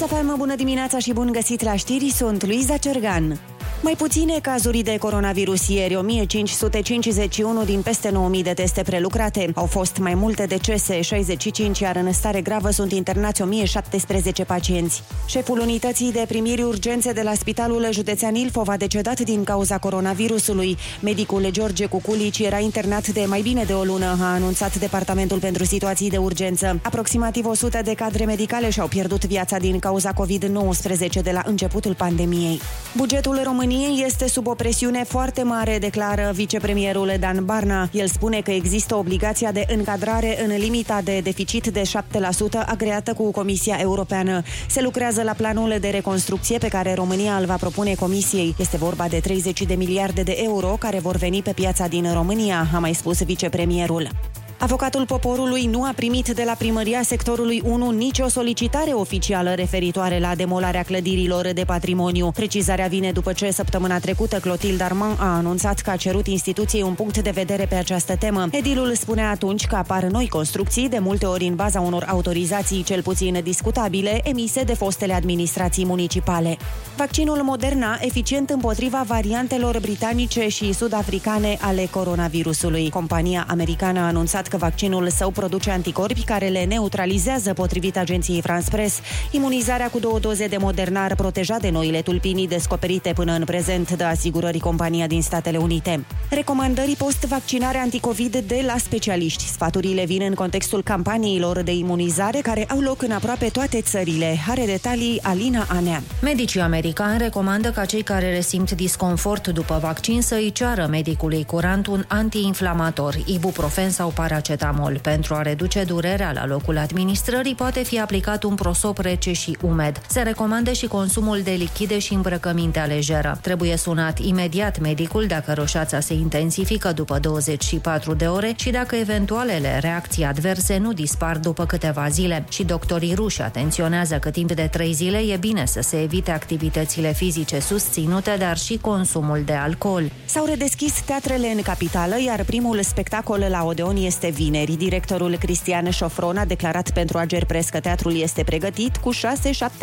Kisafem, bună dimineața și bun găsit la știri, sunt Luiza Cergan. Mai puține cazuri de coronavirus ieri, 1551 din peste 9000 de teste prelucrate. Au fost mai multe decese, 65, iar în stare gravă sunt internați 1017 pacienți. Șeful unității de primiri urgențe de la Spitalul Județean Ilfov a decedat din cauza coronavirusului. Medicul George Cuculici era internat de mai bine de o lună, a anunțat Departamentul pentru Situații de Urgență. Aproximativ 100 de cadre medicale și-au pierdut viața din cauza COVID-19 de la începutul pandemiei. Bugetul României României este sub o presiune foarte mare, declară vicepremierul Dan Barna. El spune că există obligația de încadrare în limita de deficit de 7% agreată cu Comisia Europeană. Se lucrează la planul de reconstrucție pe care România îl va propune Comisiei. Este vorba de 30 de miliarde de euro care vor veni pe piața din România, a mai spus vicepremierul. Avocatul poporului nu a primit de la primăria sectorului 1 nicio solicitare oficială referitoare la demolarea clădirilor de patrimoniu. Precizarea vine după ce săptămâna trecută Clotilde Armand a anunțat că a cerut instituției un punct de vedere pe această temă. Edilul spunea atunci că apar noi construcții, de multe ori în baza unor autorizații cel puțin discutabile, emise de fostele administrații municipale. Vaccinul Moderna, eficient împotriva variantelor britanice și sud-africane ale coronavirusului. Compania americană a anunțat că vaccinul său produce anticorpi care le neutralizează potrivit agenției France Press. Imunizarea cu două doze de Moderna ar proteja de noile tulpinii descoperite până în prezent de asigurării compania din Statele Unite. Recomandării post-vaccinare anticovid de la specialiști. Sfaturile vin în contextul campaniilor de imunizare care au loc în aproape toate țările. Are detalii Alina Anea. Medicii americani recomandă ca cei care resimt disconfort după vaccin să îi ceară medicului curant un antiinflamator, ibuprofen sau paracetamol paracetamol. Pentru a reduce durerea la locul administrării poate fi aplicat un prosop rece și umed. Se recomandă și consumul de lichide și îmbrăcăminte lejeră. Trebuie sunat imediat medicul dacă roșața se intensifică după 24 de ore și dacă eventualele reacții adverse nu dispar după câteva zile. Și doctorii ruși atenționează că timp de 3 zile e bine să se evite activitățile fizice susținute, dar și consumul de alcool. S-au redeschis teatrele în capitală, iar primul spectacol la Odeon este vineri. Directorul Cristian Șofron a declarat pentru Ager Press că teatrul este pregătit cu 6-7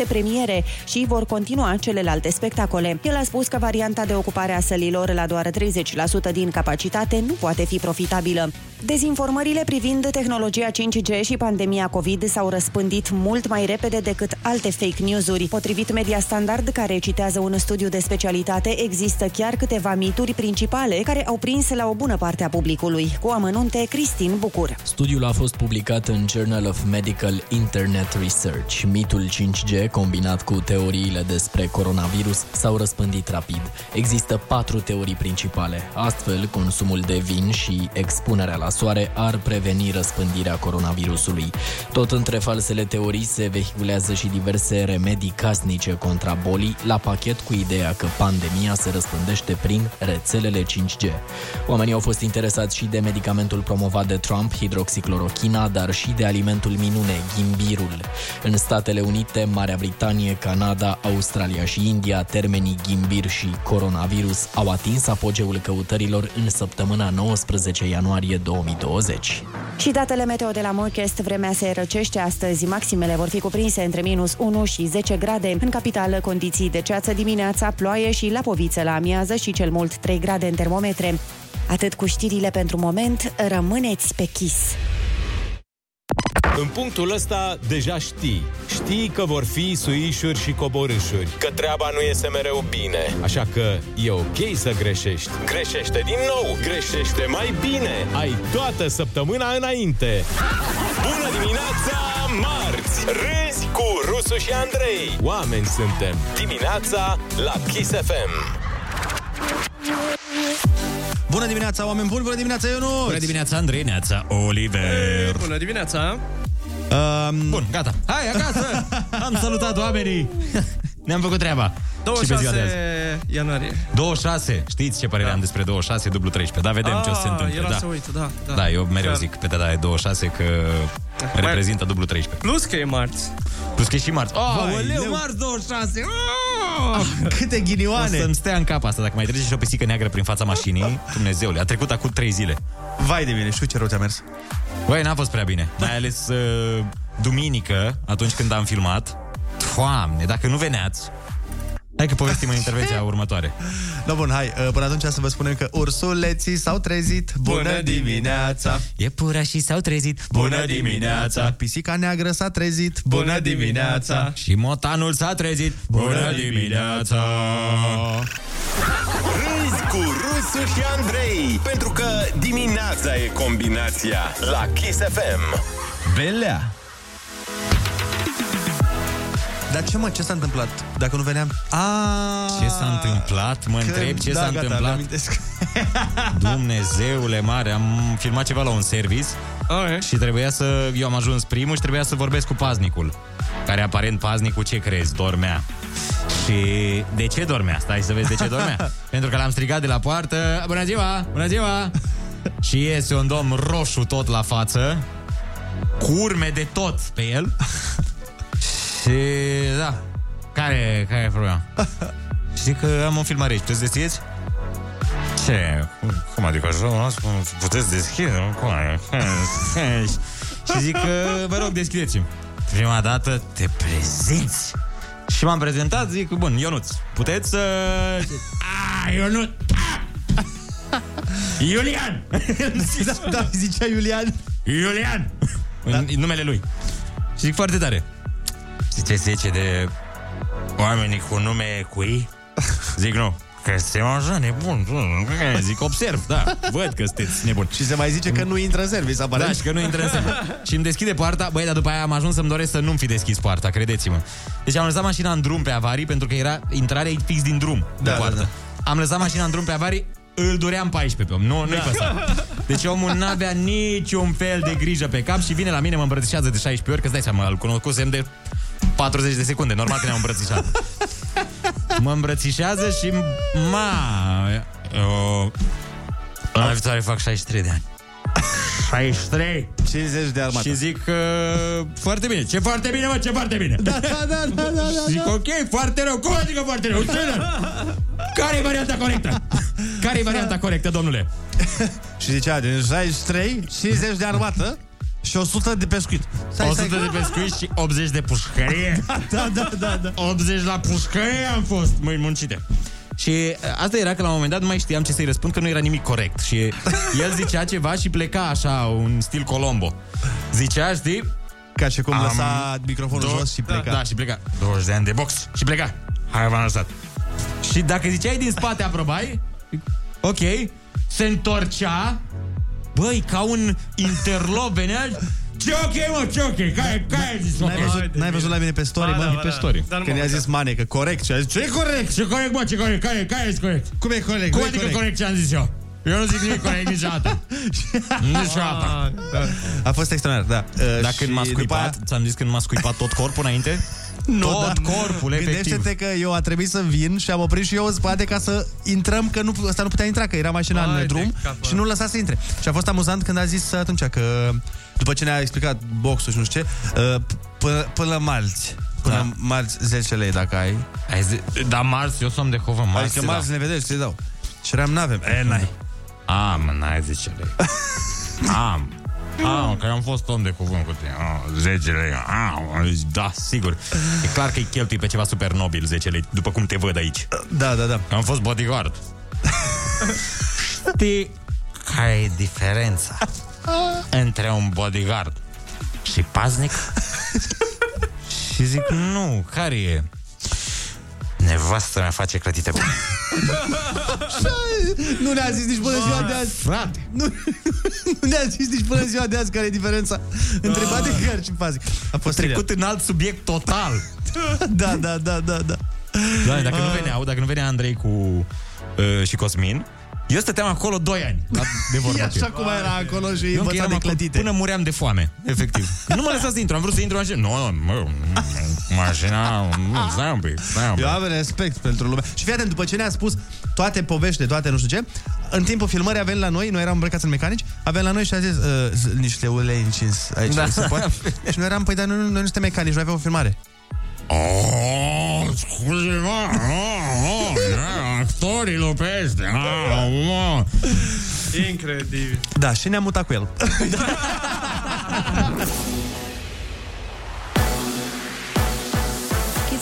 premiere și vor continua celelalte spectacole. El a spus că varianta de ocupare a sălilor la doar 30% din capacitate nu poate fi profitabilă. Dezinformările privind tehnologia 5G și pandemia COVID s-au răspândit mult mai repede decât alte fake news-uri. Potrivit Media Standard, care citează un studiu de specialitate, există chiar câteva mituri principale care au prins la o bună parte a publicului. Cu amănunte, Cristin Bucur. Studiul a fost publicat în Journal of Medical Internet Research. Mitul 5G, combinat cu teoriile despre coronavirus, s-au răspândit rapid. Există patru teorii principale. Astfel, consumul de vin și expunerea la soare ar preveni răspândirea coronavirusului. Tot între falsele teorii se vehiculează și diverse remedii casnice contra bolii, la pachet cu ideea că pandemia se răspândește prin rețelele 5G. Oamenii au fost interesați și de medicamentul promovat de Trump, hidroxiclorochina, dar și de alimentul minune, ghimbirul. În Statele Unite, Marea Britanie, Canada, Australia și India, termenii ghimbir și coronavirus au atins apogeul căutărilor în săptămâna 19 ianuarie 2020. Și datele meteo de la Morchest, vremea se răcește astăzi. Maximele vor fi cuprinse între minus 1 și 10 grade. În capitală, condiții de ceață dimineața, ploaie și lapoviță la amiază și cel mult 3 grade în termometre. Atât cu știrile pentru moment, rămâneți pe chis. În punctul ăsta deja știi. Știi că vor fi suișuri și coborâșuri, că treaba nu iese mereu bine. Așa că e ok să greșești. Greșește din nou, greșește mai bine. Ai toată săptămâna înainte. Bună dimineața, marți! Râzi cu Rusu și Andrei. Oameni suntem. Dimineața la Kiss FM. Bună dimineața, oameni buni! Bună dimineața, Ionuț! Bună dimineața, Andrei, neața, Oliver! Bună dimineața! Um, Bun, gata. Hai, acasă! Am salutat oamenii! Ne-am făcut treaba. 26 Și pe ziua de azi. ianuarie. 26. Știți ce părere da. am despre 26, dublu 13. Da, vedem ce o să se Ah, întâmple. Era Da. să uit, da, da. da, eu mereu Chiar. zic pe data de 26 că reprezintă dublu 13. Plus că e marți. Plus că e și marți. Oh, Vai, Aoleu, leu. marți 26! Oh! Câte O ghinioane! să-mi stea în cap asta. Dacă mai trece și o pisică neagră prin fața mașinii, Dumnezeule, a trecut acum 3 zile. Vai de mine, știu ce rău ți-a mers. Băi, n-a fost prea bine. Mai ales uh, duminică, atunci când am filmat. Doamne, dacă nu veneați, Hai că povestim în intervenția următoare. No, bun, hai, uh, până atunci să vă spunem că ursuleții s-au trezit. Bună dimineața! Iepurașii s-au trezit. Bună dimineața! Pisica neagră s-a trezit. Bună dimineața! Și motanul s-a trezit. Bună dimineața! Râzi cu Rusu și Andrei Pentru că dimineața e combinația La Kiss FM Belea Dar ce mă, ce s-a întâmplat? Dacă nu veneam? A, Ce s-a întâmplat? Mă întreb ce da, s-a gata, întâmplat mi-amintesc. Dumnezeule mare, am filmat ceva la un service Okay. și trebuia să... Eu am ajuns primul și trebuia să vorbesc cu paznicul. Care aparent paznicul, ce crezi, dormea. Și de ce dormea? Stai să vezi de ce dormea. Pentru că l-am strigat de la poartă, bună ziua, bună ziua! și iese un domn roșu tot la față, cu urme de tot pe el. Și da, care, care e problema? Știi că am o filmare aici, puteți deschideți? Ce? Cum adică așa? Puteți deschide? Cum e? Și zic că, vă rog, deschideți-mi. Prima dată te prezinți. Și m-am prezentat, zic, bun, Ionuț, puteți să... A, Ionuț! Iulian! da, da, zicea Iulian Iulian! Da. În numele lui. Și zic foarte tare. Zice 10 de oamenii cu nume cu ei? Zic nu. Că suntem așa nebun. Zic, observ, da. Văd că sunteți nebun. Și se mai zice că nu intră în service, Da, aparent și că nu intră în semn. și îmi deschide poarta, băi, dar după aia am ajuns să-mi doresc să nu-mi fi deschis poarta, credeți-mă. Deci am lăsat mașina în drum pe avarii, pentru că era intrarea fix din drum Da, de poartă. da, Am lăsat mașina în drum pe avarii, îl duream 14 pe om. Nu, nu-i păsa. Deci omul n-avea niciun fel de grijă pe cap și vine la mine, mă îmbrățișează de 16 ori, că stai seama, îl cunoscusem de 40 de secunde, normal că ne-am îmbrățișat. Mă îmbrățișează și ma... Uh, la viitoare fac 63 de ani. 63! 50 de armată Și zic uh, foarte bine. Ce foarte bine, mă, ce foarte bine. Da, da, da, da, da, da. Zic, ok, foarte rău. Cum adică foarte rău? Care e varianta corectă? Care e varianta corectă, domnule? Și zicea, din 63, 50 de armată și 100 de pescuit. Stai, 100 stai. de pescuit și 80 de pușcărie. Da, da, da, da. 80 la pușcărie am fost, măi, muncite. Și uh, asta era că la un moment dat nu mai știam ce să-i răspund, că nu era nimic corect. Și el zicea ceva și pleca așa, un stil Colombo. Zicea, știi, Ca și cum Am lăsa microfonul Două- jos și pleca. Da, și pleca. 20 de ani de box și pleca. Hai, v-am lăsat. Și dacă ziceai din spate aprobai, ok, se întorcea, băi, ca un interlop venea, ce ok, mă, ce ok, care, care ai zis ok? N-ai văzut, n-ai văzut la mine pe story, Ba, mă? da, ba, pe da. story. Dar nu Când mă i-a uit. zis Mane că corect și a zis, ce e corect? Ce corect, mă, ce corect, care, care, care ai zis corect? Cum e corect? Cum Nu e adică corect. ce am zis eu? Eu nu zic nimic corect niciodată. niciodată. Ah, da. A fost extraordinar, da. Uh, Dar și când m-a după scuipat, aia- ți-am zis când m-a scuipat tot corpul înainte? Nu, tot da. corpul, efectiv. Gândește-te că eu a trebuit să vin și am oprit și eu în spate ca să intrăm, că nu, ăsta nu putea intra, că era mașina Vai în de drum capă. și nu lăsa să intre. Și a fost amuzant când a zis atunci că, după ce ne-a explicat boxul și nu știu ce, uh, până, până marți. Până Da. marți 10 lei dacă ai. Ai zi... Da, marți, eu sunt de cuvânt. Marți, Adică da. marți ne vedeți, ți dau. Și eram, n-avem. E, n-ai. Am, n-ai 10 lei. Am. Am, că am fost om de cuvânt cu tine. Ah, 10 lei. Am, da, sigur. E clar că îi cheltui pe ceva super nobil 10 lei, după cum te văd aici. Da, da, da. Am fost bodyguard. Știi care e diferența între un bodyguard și paznic? și zic, nu, care e? Nevastă mea face clătite bune. Nu ne-a zis nici până ziua de azi. Frate, Nu, nu ne-a zis nici până ziua de azi care e diferența între bodyguard și pazic. A fost trecut în alt subiect total. Da, da, da, da, da. Da, dacă nu veneau, dacă nu venea Andrei cu uh, și Cosmin, eu stăteam acolo 2 ani la, de vorbă E cu așa el. cum era acolo și Eu încă învăța eram de acolo clătite. până muream de foame, efectiv. Nu mă lăsa să intru, am vrut să intru în mașină. Nu, no, mă, mașina, nu, stai un pic, stai un pic. Eu am respect pentru lume. Și fii atent, după ce ne-a spus toate poveștile, toate nu știu ce, în timpul filmării a venit la noi, noi eram îmbrăcați în mecanici, a venit la noi și a zis uh, z- niște ulei încins aici, Da. da. se poate? și noi eram, păi, dar noi, noi nu suntem mecanici, noi avem o filmare. Oh, scuze-mă, oh, oh, da, actorii lopește, ah, mă. Incredibil. Da, și ne-am mutat cu el.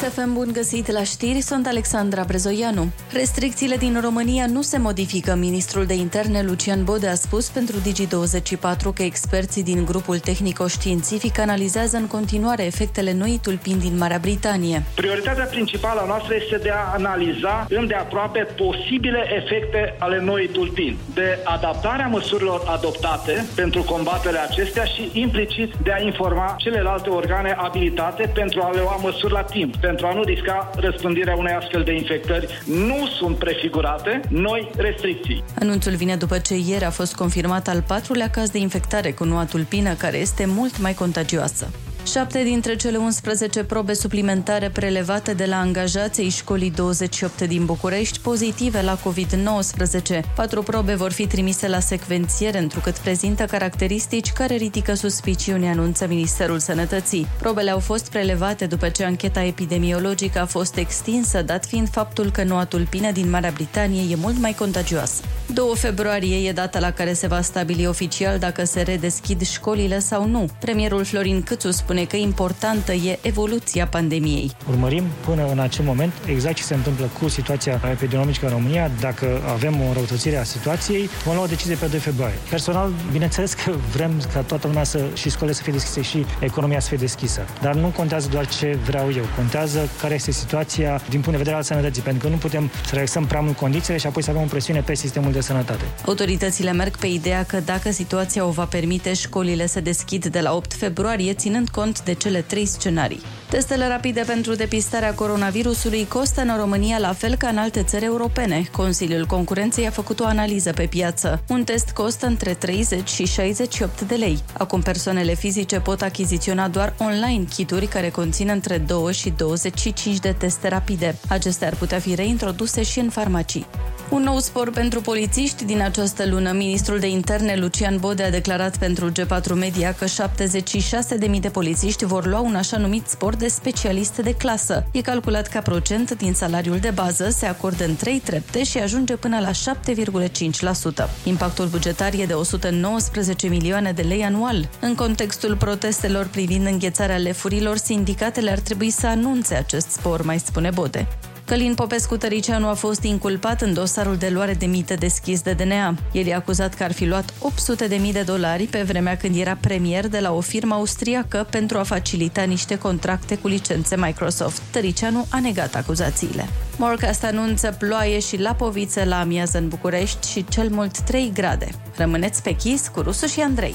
Kiss FM, bun găsit la știri, sunt Alexandra Brezoianu. Restricțiile din România nu se modifică. Ministrul de interne Lucian Bode a spus pentru Digi24 că experții din grupul tehnico-științific analizează în continuare efectele noii tulpini din Marea Britanie. Prioritatea principală a noastră este de a analiza îndeaproape posibile efecte ale noii tulpini, de adaptarea măsurilor adoptate pentru combaterea acestea și implicit de a informa celelalte organe abilitate pentru a le lua măsuri la timp, pentru a nu risca răspândirea unei astfel de infectări. Nu sunt prefigurate noi restricții. Anunțul vine după ce ieri a fost confirmat al patrulea caz de infectare cu noua tulpină, care este mult mai contagioasă. Șapte dintre cele 11 probe suplimentare prelevate de la angajații școlii 28 din București pozitive la COVID-19. Patru probe vor fi trimise la secvențiere, întrucât prezintă caracteristici care ridică suspiciuni, anunță Ministerul Sănătății. Probele au fost prelevate după ce ancheta epidemiologică a fost extinsă, dat fiind faptul că noua tulpină din Marea Britanie e mult mai contagioasă. 2 februarie e data la care se va stabili oficial dacă se redeschid școlile sau nu. Premierul Florin Câțu spune spune că importantă e evoluția pandemiei. Urmărim până în acel moment exact ce se întâmplă cu situația epidemiologică în România. Dacă avem o răutățire a situației, vom lua o decizie pe 2 februarie. Personal, bineînțeles că vrem ca toată lumea să, și școlile să fie deschise și economia să fie deschisă. Dar nu contează doar ce vreau eu, contează care este situația din punct de vedere al sănătății, pentru că nu putem să relaxăm prea mult condițiile și apoi să avem o presiune pe sistemul de sănătate. Autoritățile merg pe ideea că dacă situația o va permite, școlile se deschid de la 8 februarie, ținând cont cont de cele trei scenarii. Testele rapide pentru depistarea coronavirusului costă în România la fel ca în alte țări europene. Consiliul Concurenței a făcut o analiză pe piață. Un test costă între 30 și 68 de lei. Acum persoanele fizice pot achiziționa doar online kituri care conțin între 2 și 25 de teste rapide. Acestea ar putea fi reintroduse și în farmacii. Un nou spor pentru polițiști din această lună. Ministrul de interne Lucian Bode a declarat pentru G4 Media că 76.000 de polițiști vor lua un așa numit spor de specialiste de clasă. E calculat ca procent din salariul de bază, se acordă în trei trepte și ajunge până la 7,5%. Impactul bugetar e de 119 milioane de lei anual. În contextul protestelor privind înghețarea lefurilor, sindicatele ar trebui să anunțe acest spor, mai spune Bode. Călin Popescu Tăricianu a fost inculpat în dosarul de luare de mită deschis de DNA. El e acuzat că ar fi luat 800 de mii de dolari pe vremea când era premier de la o firmă austriacă pentru a facilita niște contracte cu licențe Microsoft. Tăricianu a negat acuzațiile. Morcast anunță ploaie și lapovițe la amiază în București și cel mult 3 grade. Rămâneți pe chis cu Rusu și Andrei.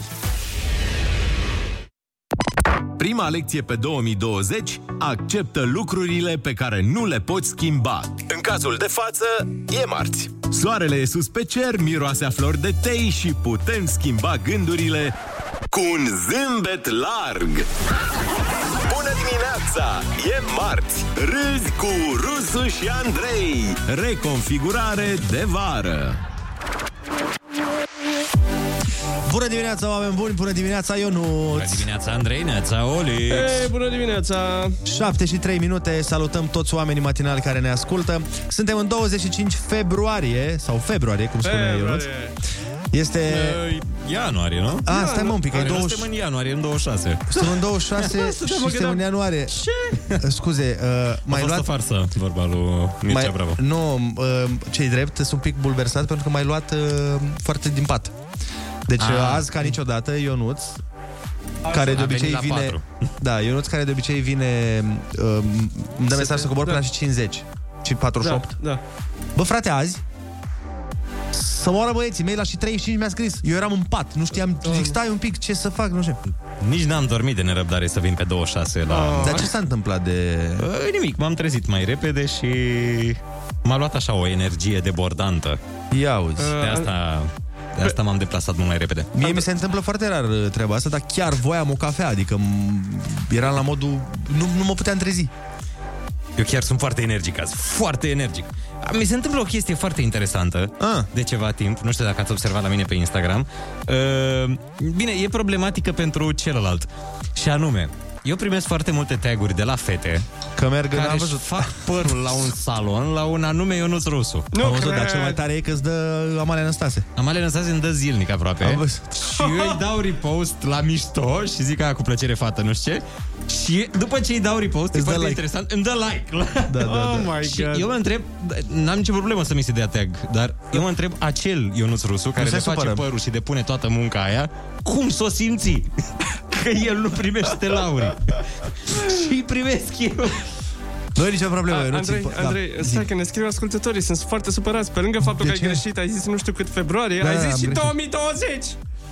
Prima lecție pe 2020 acceptă lucrurile pe care nu le poți schimba. În cazul de față, e marți. Soarele e sus pe cer, miroase a flori de tei și putem schimba gândurile cu un zâmbet larg. Bună dimineața! E marți! Râzi cu Rusu și Andrei! Reconfigurare de vară! Bună dimineața, oameni buni! Bună dimineața, Ionut! Bună dimineața, Andrei, neața, Olix! Hey, bună dimineața! 7 și 3 minute, salutăm toți oamenii matinali care ne ascultă. Suntem în 25 februarie, sau februarie, cum spune Ionut. Este... Uh, ianuarie, nu? A, stai mă un pic, e 20... 20... Suntem în ianuarie, în 26. Suntem în 26 și suntem în ianuarie. Ce? Scuze, uh, mai A fost luat... o farsă, vorba lui Mircea mai... Bravo. Nu, uh, cei drept, sunt un pic bulversat pentru că m-ai luat uh, foarte din pat. Deci Ah. azi, ca niciodată, Ionuț, care de A obicei venit la vine... patru. Da, Ionuț care de obicei vine... Uh, îmi dă mesaj să cobor până da. la și 50 și 48. Da, da. Bă, frate, azi să moară băieții mei la și 35 mi-a scris. Eu eram în pat, nu știam, zic, stai un pic, ce să fac, nu știu. Nici n-am dormit de nerăbdare să vin pe 26 la... Dar ce s-a întâmplat de... Uh, nimic, m-am trezit mai repede și m-a luat așa o energie debordantă. Ia uzi. De asta, de asta m-am deplasat mult mai repede. Mie mi se întâmplă foarte rar uh, treaba asta, dar chiar voiam o cafea, adică m- eram la modul... Nu, nu mă puteam trezi. Eu chiar sunt foarte energic azi, foarte energic. Mi se întâmplă o chestie foarte interesantă Ah. de ceva timp, nu știu dacă ați observat la mine pe Instagram. Uh, bine, e problematică pentru celălalt. Și anume, eu primesc foarte multe taguri de la fete Că merg, care n-am își văzut. fac părul la un salon, la un anume Ionuț Rusu. Nu, Am văzut, dar cel mai tare e că îți dă Amalia Năstase. Amalia Năstase îmi dă zilnic aproape. Am văzut. Și eu îi dau repost la mișto și zic aia cu plăcere fată, nu știu ce. Și după ce îi dau repost, e Îți dă foarte like. interesant, îmi dă like. Da, da, Oh da. my Și god. eu mă întreb, n-am nicio problemă să mi se dea tag, dar eu mă întreb acel Ionuț Rusu care se le face supără. părul și depune toată munca aia, cum s-o simți? Că el nu primește lauri. și îi primesc eu. Nu e nicio problemă. A, eu nu Andrei, țin- Andrei, da. stai că ne scriu ascultătorii, sunt foarte supărați. Pe lângă faptul De că ai ce? greșit, ai zis nu știu cât februarie, Da, ai da, zis am și greșit. 2020!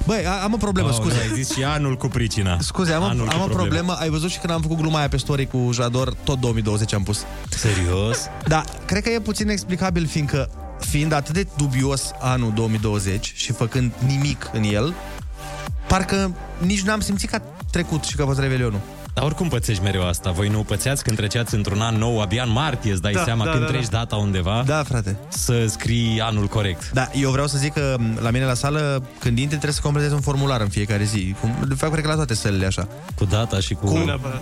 Băi, a- am o problemă, scuze. Ai zis și anul cu pricina. Scuze, am, Anul o, cu am o probleme. problemă. Ai văzut și când am făcut gluma aia pe story cu Jador, tot 2020 am pus. Serios? Da, cred că e puțin explicabil, fiindcă fiind atât de dubios anul 2020 și făcând nimic în el, parcă nici n-am simțit că a trecut și că a fost Revelionul. Dar oricum pățești mereu asta. Voi nu pățeați când treceați într-un an nou, abia în martie îți dai Da, seama da, când da, treci da. data undeva Da, frate. să scrii anul corect. Da, eu vreau să zic că m, la mine la sală, când intri, trebuie să completezi un formular în fiecare zi. Cum, de fapt, cred că la toate sălile așa. Cu data și cu... Nu neapărat.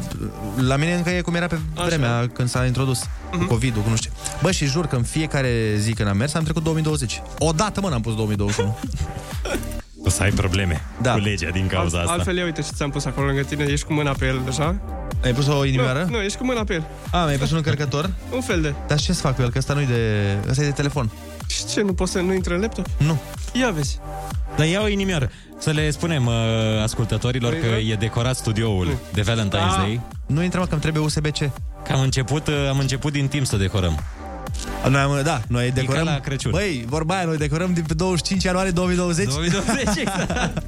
La mine încă e cum era pe Așa. vremea când s-a introdus cu COVID-ul, cu nu știu. ce. Bă, și jur că în fiecare zi când am mers, am trecut 2020. Odată, mă, n-am pus 2021. O să ai probleme Da. cu legea din cauza Alt, asta. altfel, ia uite ce ți-am pus acolo lângă tine, ești cu mâna pe el deja. Ai pus o inimioară? Nu, nu, ești cu mâna pe el. A, mi-ai pus un încărcător? Un fel de. Dar ce să fac cu el? Că ăsta nu-i de... Ăsta e de telefon. Și ce, nu poți să nu intre în laptop? Nu. Ia vezi. Dar ia o inimioară. Să le spunem uh, ascultătorilor Păi, că da. e decorat studioul de Valentine's Ah. Day. Nu intră, mă, că îmi trebuie USB-C. Că am început, uh, am început din timp să decorăm. Noi am, da, noi decorăm... la Crăciun. Băi, vorba aia, noi decorăm din pe 25 ianuarie 2020. 2020, exact.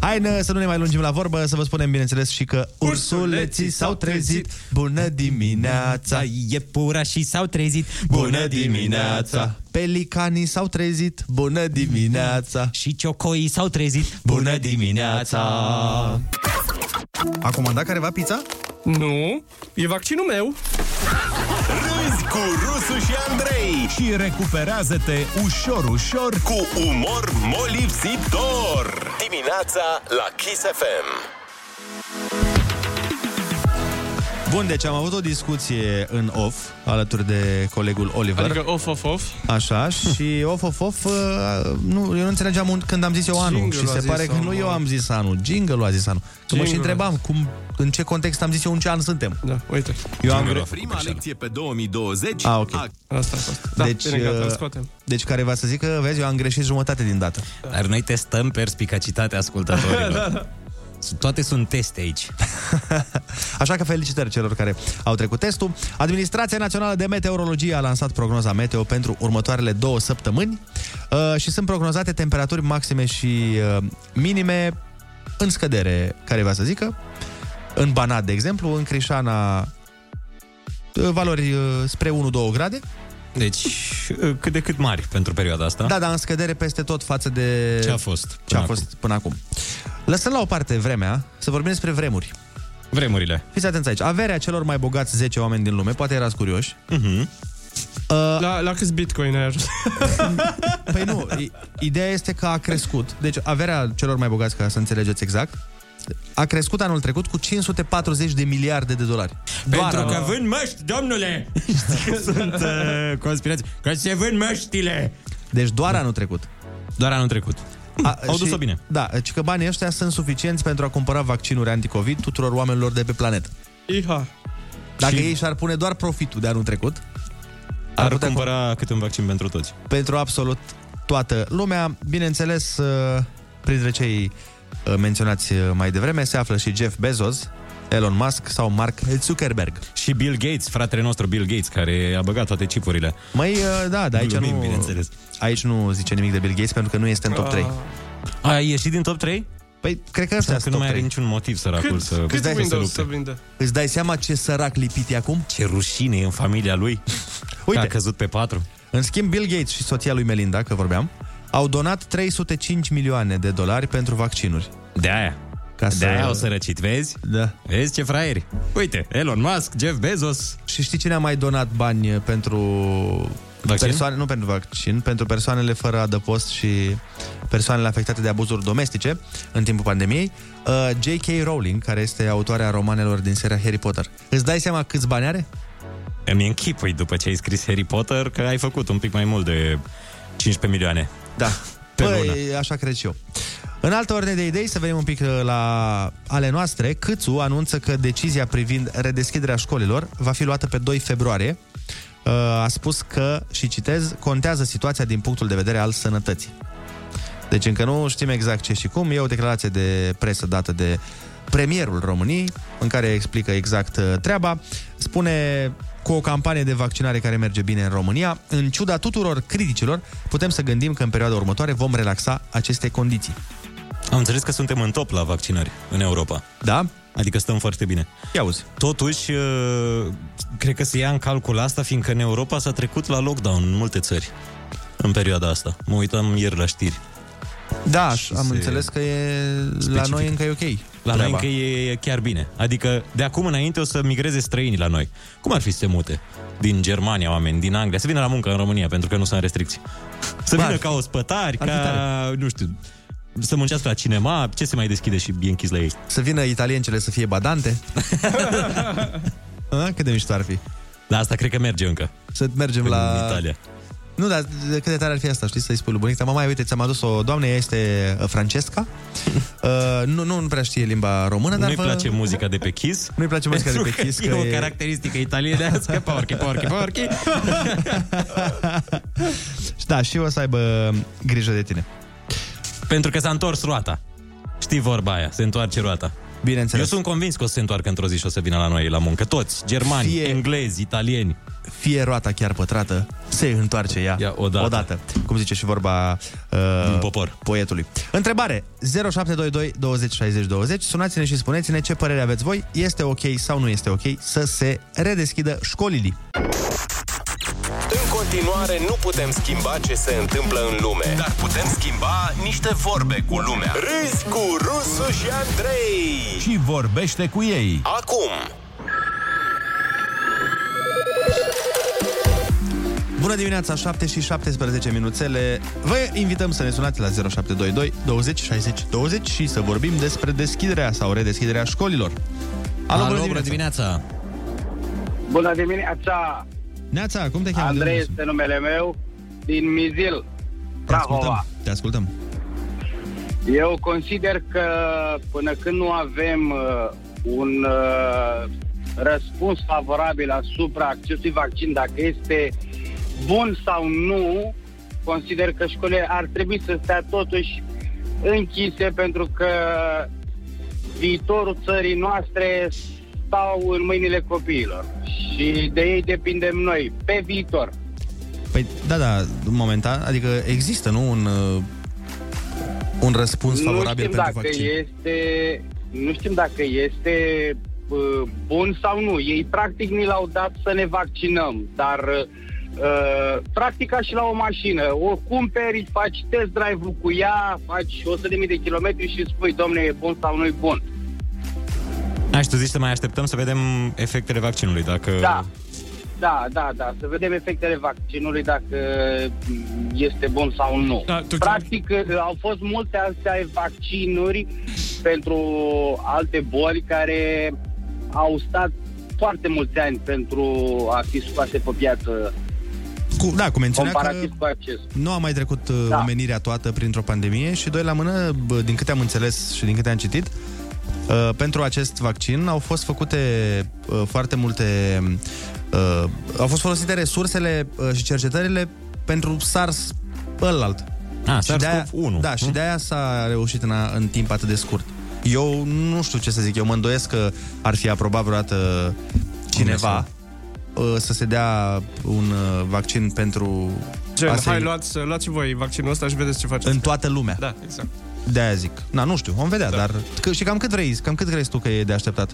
Hai nă, să nu ne mai lungim la vorbă, să vă spunem, bineînțeles, și că ursuleții s-au trezit. Bună dimineața! Iepura și s-au trezit. Bună dimineața! Pelicanii s-au trezit. Bună dimineața! Și ciocoii s-au trezit. Bună dimineața! A comandat careva pizza? Nu, e vaccinul meu. Râzi cu Rusu și Andrei și recuperează-te ușor, ușor cu umor molipsitor. Dimineața la Kiss FM. Bun, deci am avut o discuție în off alături de colegul Oliver. Adică off, off, off. Așa, și of, of, of, uh, nu, eu nu înțelegeam un, când am zis eu anul Jingle-ul și a se pare zis că nu omul. eu am zis anul, jingle a zis anul. Că mă și Jingle-ul. întrebam cum, în ce context am zis eu în ce an suntem. Da, uite. Eu am gre- Prima lecție pe 2020. Ah, ok. Asta a fost. Da, deci, bine, gata, îl uh, scoatem. deci care va să zică, vezi, eu am greșit jumătate din dată. Dar noi testăm perspicacitatea ascultătorilor. Da, Toate sunt teste aici. Așa că felicitări celor care au trecut testul. Administrația Națională de Meteorologie a lansat prognoza meteo pentru următoarele două săptămâni uh, și sunt prognozate temperaturi maxime și uh, minime în scădere, care va să zică. În Banat, de exemplu, în Crișana, uh, valori uh, spre 1-2 grade. Deci, uh, cât de cât mari pentru perioada asta. Da, dar în scădere peste tot față de Ce a fost ce a până fost până acum. Lăsând la o parte vremea, să vorbim despre vremuri. Vremurile. Fiți atenți aici. Averea celor mai bogați 10 oameni din lume, poate erați curioși. Uh-huh. Uh, La, la câți bitcoin ai ajuns? Păi nu, i- ideea este că a crescut. Deci averea celor mai bogați, ca să înțelegeți exact, a crescut anul trecut cu 540 de miliarde de dolari. Pentru anul- că vând măști, domnule! Știi că sunt uh, conspirații. Că se vând măștile! Deci doar anul trecut. Doar anul trecut. A, Au dus-o bine. Da, ci că banii ăștia sunt suficienți pentru a cumpăra vaccinuri anticovid tuturor oamenilor de pe planetă. Iha. Dacă Și- ei și-ar pune doar profitul de anul trecut, Ar putea cumpăra câte un vaccin pentru toți. pentru absolut toată lumea. Bineînțeles, uh, printre cei uh, menționați uh, mai devreme se află și Jeff Bezos, Elon Musk sau Mark Zuckerberg. Și Bill Gates, fratele nostru Bill Gates, care a băgat toate chipurile. Măi, uh, da, dar aici Glumim, nu, bineînțeles. aici nu zice nimic de Bill Gates pentru că nu este în top 3. A ieșit din top 3? Păi, cred că ăsta Că este nu top mai are 3. niciun motiv săracul Cât, să, cât dai să Windows lupte. să vindă? Îți dai seama ce sărac lipit e acum? Ce rușine e în familia lui. Uite. Că a căzut pe patru. În schimb, Bill Gates și soția lui Melinda, că vorbeam, au donat 305 milioane de dolari pentru vaccinuri. De aia. Ca De aia au sărăcit, vezi? Da. Vezi ce fraieri? Uite, Elon Musk, Jeff Bezos. Și știi cine a mai donat bani pentru Vaccin? Persoane, nu pentru vaccin, pentru persoanele fără adăpost și persoanele afectate de abuzuri domestice în timpul pandemiei. Uh, J.K. Rowling, care este autoarea romanelor din seria Harry Potter. Îți dai seama câți bani are? Îmi închipui după ce ai scris Harry Potter că ai făcut un pic mai mult de 15 milioane. Da. Pe Păi, lună. așa cred și eu. În altă ordine de idei, să venim un pic uh, la ale noastre, Câțu anunță că decizia privind redeschiderea școlilor va fi luată pe 2 februarie. Uh, A spus că, și citez, contează situația din punctul de vedere al sănătății. Deci încă nu știm exact ce și cum. E o declarație de presă dată de premierul României, în care explică exact uh, treaba. Spune cu o campanie de vaccinare care merge bine în România, în ciuda tuturor criticilor, putem să gândim că în perioada următoare vom relaxa aceste condiții. Am înțeles că suntem în top la vaccinări în Europa. Da? Adică stăm foarte bine. Ia uzi. Totuși, uh, cred că se ia în calcul asta, fiindcă în Europa s-a trecut la lockdown în multe țări în perioada asta. Mă uitam ieri la știri. Da, Și am se înțeles că e la specifică. noi încă e ok. La noi încă e chiar bine. Adică de acum înainte o să migreze străinii la noi. Cum ar fi să se mute? Din Germania oameni, din Anglia, să vină la muncă în România pentru că nu sunt restricții. Să Bă, vină ar fi- ca ospătari, ar fi ca, nu știu, să muncească la cinema, ce se mai deschide și e închis la ei? Să vină italiencele să fie badante. A, cât de mișto ar fi. La asta cred că merge încă. Să mergem în la... Italia. Nu, dar cât de tare ar fi asta, știi, să-i spui lui bunica, mama, uite, ți-am adus o doamnă, ea este uh, Francesca, uh, nu, nu, nu prea știe limba română, dar Nu-i vă... place muzica de pe Kiss? Nu-i place muzica de pe Pentru că Kiss, E că o e- caracteristică italienească, porchi, porchi, porchi. Da, și o să aibă grijă de tine. Pentru că s-a întors roata. Știi vorba aia, se întoarce roata. Bineînțeles. Eu sunt convins că o să se întoarcă într-o zi și o să vină la noi la muncă. Toți, germani, Fie- Fie... englezi, italieni. Fie roata chiar pătrată, se întoarce ea, Ia, odată. odată. Cum zice și vorba uh, Din popor. poetului. Întrebare 0722 20 60 20. Sunați-ne și spuneți-ne ce părere aveți voi. Este ok sau nu este ok să se redeschidă școlile? În continuare, nu putem schimba ce se întâmplă în lume, dar putem schimba niște vorbe cu lumea. Râzi cu Rusu și Andrei. Și vorbește cu ei. Acum, Bună dimineața, 7 și 17 minuțele. Vă invităm să ne sunați la 0722 20 60 20 și să vorbim despre deschiderea sau redeschiderea școlilor. Alo, Alo, bună bună dimineața! dimineața! Bună dimineața! Neața, cum te cheamă? Andrei De unde este numele meu, din Mizil, Te ascultăm. Prahova. Te ascultăm. Eu consider că până când nu avem uh, un uh, răspuns favorabil asupra acestui vaccin, dacă este bun sau nu, consider că școlile ar trebui să stea totuși închise pentru că viitorul țării noastre stau în mâinile copiilor și de ei depindem noi pe viitor. Păi, da, da, momentan, adică există, nu, un, uh, un răspuns nu favorabil știm pentru dacă vaccin. este nu știm dacă este uh, bun sau nu. Ei practic ni l-au dat să ne vaccinăm, dar uh, practic ca și la o mașină. O cumperi, faci test drive-ul cu ea, faci 100.000 de kilometri și spui, domne, e bun sau nu e bun. A, și tu zici să mai așteptăm să vedem efectele vaccinului, dacă... Da. Da, da, da, să vedem efectele vaccinului dacă mm, este bun sau nu. Da, tu Practic, uh, au fost multe astea vaccinuri pentru alte boli care au stat foarte mulți ani pentru a fi scoase pe piață Cu, da, cu mențiunea că comparativ cu acest. nu a mai trecut uh, Da. omenirea toată printr-o pandemie și doi la mână, bă, din câte am înțeles și din câte am citit, uh, pentru acest vaccin au fost făcute uh, foarte multe uh, au fost folosite resursele uh, și cercetările pentru SARS ălalt. Ah, Și de-aia- SARS-CoV-1. Da, și de aia s-a reușit în, a, în timp atât de scurt. Eu nu știu ce să zic, eu mă îndoiesc că ar fi aprobat vreodată cineva uh, să se dea un uh, vaccin pentru Gen, Asta hai, e- luați, luați și voi vaccinul ăsta și vedeți ce faceți. în toată lumea. Da, exact. De aia zic. Na, nu știu, vom vedea, da. dar că, și cam cât vrei, cam cât crezi tu că e de așteptat?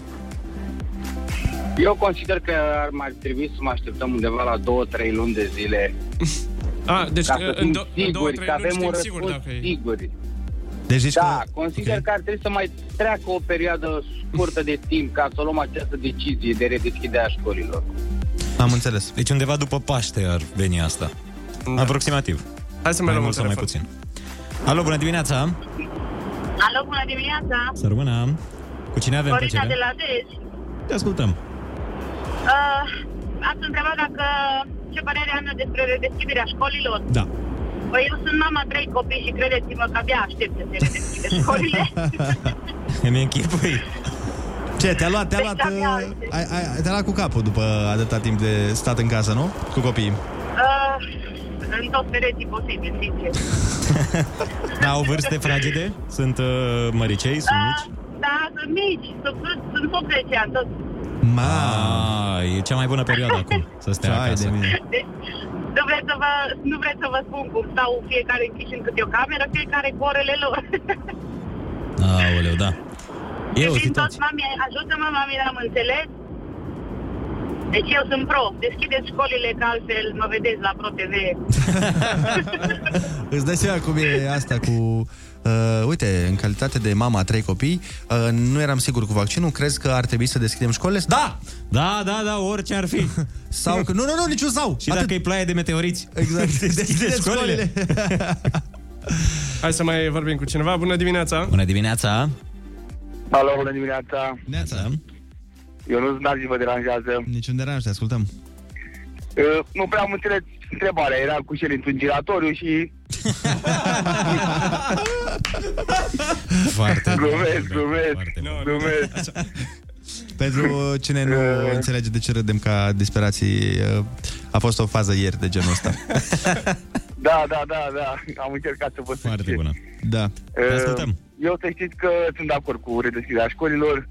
Eu consider că ar mai trebui să mă așteptăm undeva la 2-3 luni de zile A, deci ca că să în, fim do- în două, siguri, trei că luni avem un știm sigur răspuns dacă e. sigur. Deci zici Da, că... consider ok. că ar trebui să mai treacă o perioadă scurtă de timp ca să luăm această decizie de redeschidere a școlilor. Am înțeles. Deci undeva după Paște ar veni asta. Aproximativ. Hai să mai mai luăm mult un sau mai telefon. puțin. Alo, bună dimineața! Alo, bună dimineața! Să rămână. Cu cine avem Corina plăcerea? de la Dej. Te ascultăm. Uh, ați întrebat dacă ce părere am eu despre redeschiderea școlilor. Da. Păi eu sunt mama trei copii și credeți-mă că abia aștept să se redeschide școlile. Îmi închipui. Ce, te-a luat, te-a Deci luat, abia uh, aștept. ai, ai, te-a luat cu capul după atâta timp de stat în casă, nu? Cu copiii. Uh, în toți pereții posibil, sincer. Da, au vârste fragede? Sunt uh, măricei? Sunt mici? Da, sunt mici, sunt, sunt sub 10 ani, tot. Ma. Ah, e cea mai bună perioadă acum să stea Hai acasă. de mine. Deci, nu vreți, să vă, nu vreți să vă spun cum stau fiecare închiși în câte o cameră, fiecare cu orele lor. Aoleu, da. E o Și vin situație. toți, mami, ajută-mă, mami, am înțeles. Deci eu sunt pro. Deschideți școlile, că altfel mă vedeți la Pro TV. Îți dai seama cum e asta cu... Uh, uite, în calitate de mama a trei copii, uh, nu eram sigur cu vaccinul, crezi că ar trebui să deschidem școlile? Da! Da, da, da, orice ar fi. Sau că... Nu, nu, nu, niciun sau! Și dacă e ploaie de meteoriți. Exact. Deschideți școlile. Hai să mai vorbim cu cineva. Bună dimineața! Bună dimineața! Alo, bună dimineața! Neața. Eu nu sunt vă deranjează. Niciun deranj, te ascultăm. Uh, nu prea am înțeles întrebarea. Era cu șel într-un giratoriu și... Foarte glumesc, glumesc, glumesc. Pentru cine nu înțelege de ce râdem ca disperații, uh, a fost o fază ieri de genul ăsta. Da, da, da, da. Am încercat să vă spun. Foarte bună. Da. Te ascultăm. Eu să știți că sunt de acord cu redeschiderea școlilor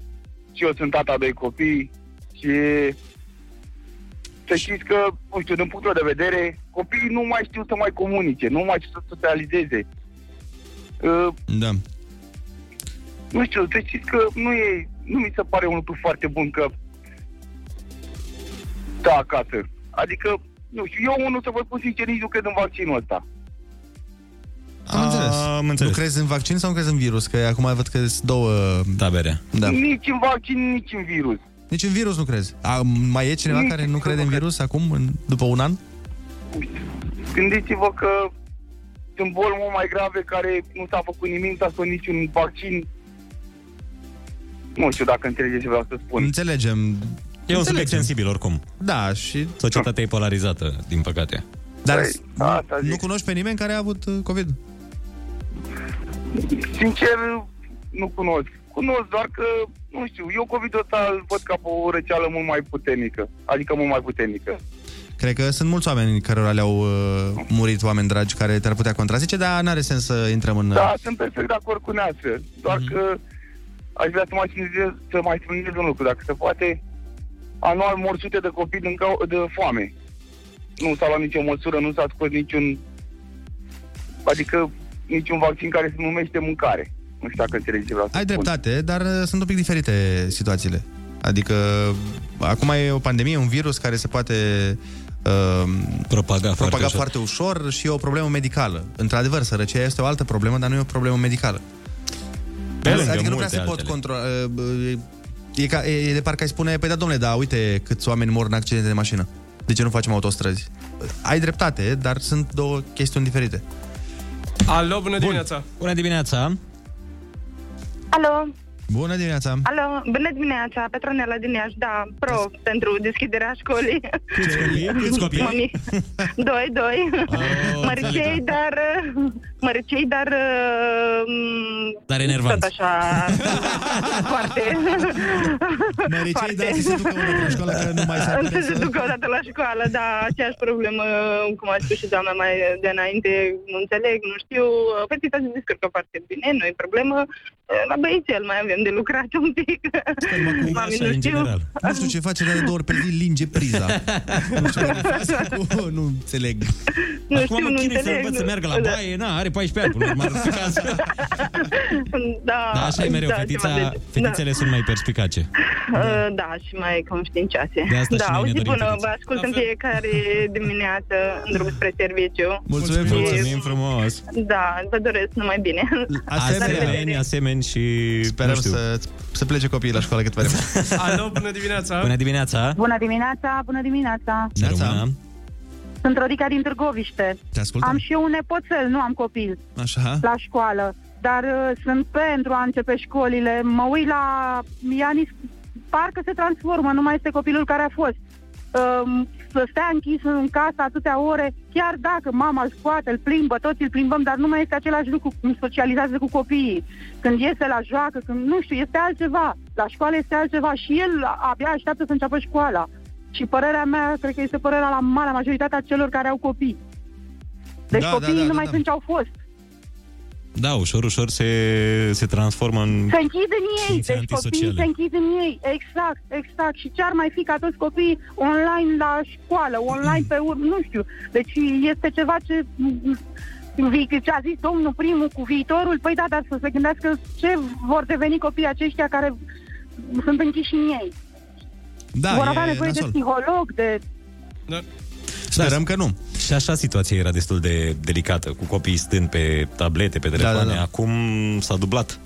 și eu sunt tata a doi copii și să știți că, nu știu, din punctul de vedere, copiii nu mai știu să mai comunice, nu mai știu să socializeze. Uh, Da. nu știu, să știți că nu e, nu mi se pare un lucru foarte bun că da acasă. Adică, nu știu, eu unul să vă spun sincer, nici nu cred în vaccinul ăsta. Am înțeles. Am înțeles. Nu crezi în vaccin sau nu crezi în virus? Că acum văd că sunt două... Tabere. Da. Nici în vaccin, nici în virus. Nici în virus nu crezi. A, mai e cineva Nici care nu nu crede în virus acum, în, după un an? Gândiți-vă că sunt boli mult mai grave care nu s-a făcut nimic, nu s-a făcut niciun vaccin. Nu știu dacă înțelegeți ce vreau să spun. Înțelegem. E un subiect Înțelegem. sensibil oricum. Da, și... Societatea e polarizată, din păcate. Dar Păi, asta nu zic. cunoști pe nimeni care a avut uh, COVID? Sincer, nu cunosc. Cunosc doar că, nu știu, eu COVID-ul ăsta îl văd ca pe o răceală mult mai puternică. Adică mult mai puternică. Cred că sunt mulți oameni care le-au uh, murit, oameni dragi, care te-ar putea contrazice, dar n-are sens să intrăm în... uh, Da, sunt perfect de acord cu neastră. Doar că aș vrea să mai subliniez, să mai subliniez un lucru, dacă se poate. Anual mor sute de copii din cau- de foame. Nu s-a luat nicio măsură, nu s-a scos niciun... Adică niciun vaccin care se numește mâncare. Nu știu dacă înțelegi ce vreau să Ai spun. dreptate, dar uh, sunt un pic diferite situațiile. Adică acum e o pandemie, un virus care se poate uh, propaga, propaga foarte foarte, ușor. și e o problemă medicală. Într-adevăr, sărăcia este o altă problemă, dar nu e o problemă medicală. Pe lângă adică nu prea multe se pot altele. controla. uh, E, ca, e de parcă ai spune, păi da, domnule, da, uite câți oameni mor în accidente de mașină. De ce nu facem autostrăzi? Ai dreptate, dar sunt două chestiuni diferite. Alo, bună dimineața! Bună dimineața! Alo, Bună dimineața! alo, bună dimineața, Petronela din Iași, da, pro pentru deschiderea școlii. Câți copii? Câți copii? Mami. Doi, doi. măricei, dar, măricei, dar, um, Dar enervanți. tot așa, foarte, Măricei, dar să se ducă unul la școală, că nu mai s-ar putea să se ducă o dată la școală, da, aceeași problemă, cum a spus și doamna mai de înainte, nu înțeleg, nu știu, fetița se descurcă foarte bine, nu e problemă, la băiețel mai avem de lucrat un pic. Mami, nu știu. Nu știu ce face, dar de două ori pe zi linge priza. nu știu care face cu... Nu înțeleg. Nu Acum știu, mă nu chinui să înțeleg, învăț să nu- meargă la da. baie, na, are 14 ani, până la urmă, ar fi caz. Da, Da, așa e mereu, da, fetița, ceva de- fetițele sunt mai perspicace. Uh, Da, și mai conștiincioase. De asta da, și noi o ne zi dorim bună, fetițe. vă ascult în fiecare dimineață în drum spre serviciu. Mulțumim frumos. Mulțumim frumos. Da, vă doresc numai bine. Asemeni, asemeni și... Sperăm nu știu. să, să plece copiii la școală cât vreme. Alo, bună dimineața! Bună dimineața! Bună dimineața, bună dimineața. Să rămână. Sunt Rodica din Târgoviște. Te ascultăm. Am și eu un nepoțel, nu am copil Așa. la școală, dar uh, sunt pentru a începe școlile. Mă uit la Ianis, parcă se transformă, nu mai este copilul care a fost. Um, să stea închis în casă atâtea ore, chiar dacă mama îl scoate, îl plimbă, toți îl plimbăm, dar nu mai este același lucru cum socializează cu copiii. Când iese la joacă, când, nu știu, este altceva. La școală este altceva și el abia așteaptă să înceapă școala. Și părerea mea, cred că este părerea la marea majoritatea celor care au copii. Deci Da, da, copiii da, nu da, mai da. sunt ce au fost. Da, ușor, ușor se, se transformă în... Se închid în ei, ființe deci copiii antisociale. se închid în ei. Exact, exact. Și ce ar mai fi ca toți copiii online la școală, online pe urmă, nu știu. Deci este ceva ce vi- ce a zis domnul primul cu viitorul, păi da, dar să se gândească ce vor deveni copiii aceștia care sunt închiși în ei. Da, vor e avea nevoie nasol. de psiholog, de... Sperăm că nu. Și așa situația era destul de delicată, cu copiii stând pe tablete, pe telefoane. da, da. Acum s-a dublat.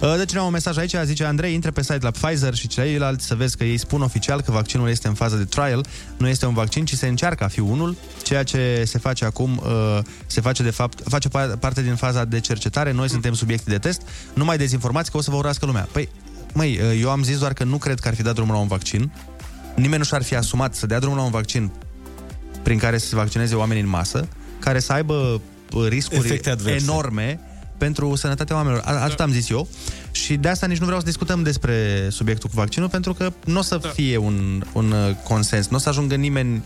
Uh, Deci ne-am un mesaj aici, zice Andrei, intre pe site la Pfizer și ceilalți să vezi că ei spun oficial că vaccinul este în fază de trial, nu este un vaccin, ci se încearcă a fi unul. Ceea ce se face acum uh, se face de fapt, face pa- parte din faza de cercetare, noi suntem subiecti de test, nu mai dezinformați că o să vă urască lumea. Păi, măi, uh, eu am zis doar că nu cred că ar fi dat drumul la un vaccin, nimeni nu și-ar fi asumat să dea drumul la un vaccin prin care să se vaccineze oamenii în masă, care să aibă uh, riscuri Efecte adverse. enorme pentru sănătatea oamenilor. A- Atât am zis eu. Și de asta nici nu vreau să discutăm despre subiectul cu vaccinul, pentru că nu o să fie un, un uh, consens, nu o să ajungă nimeni...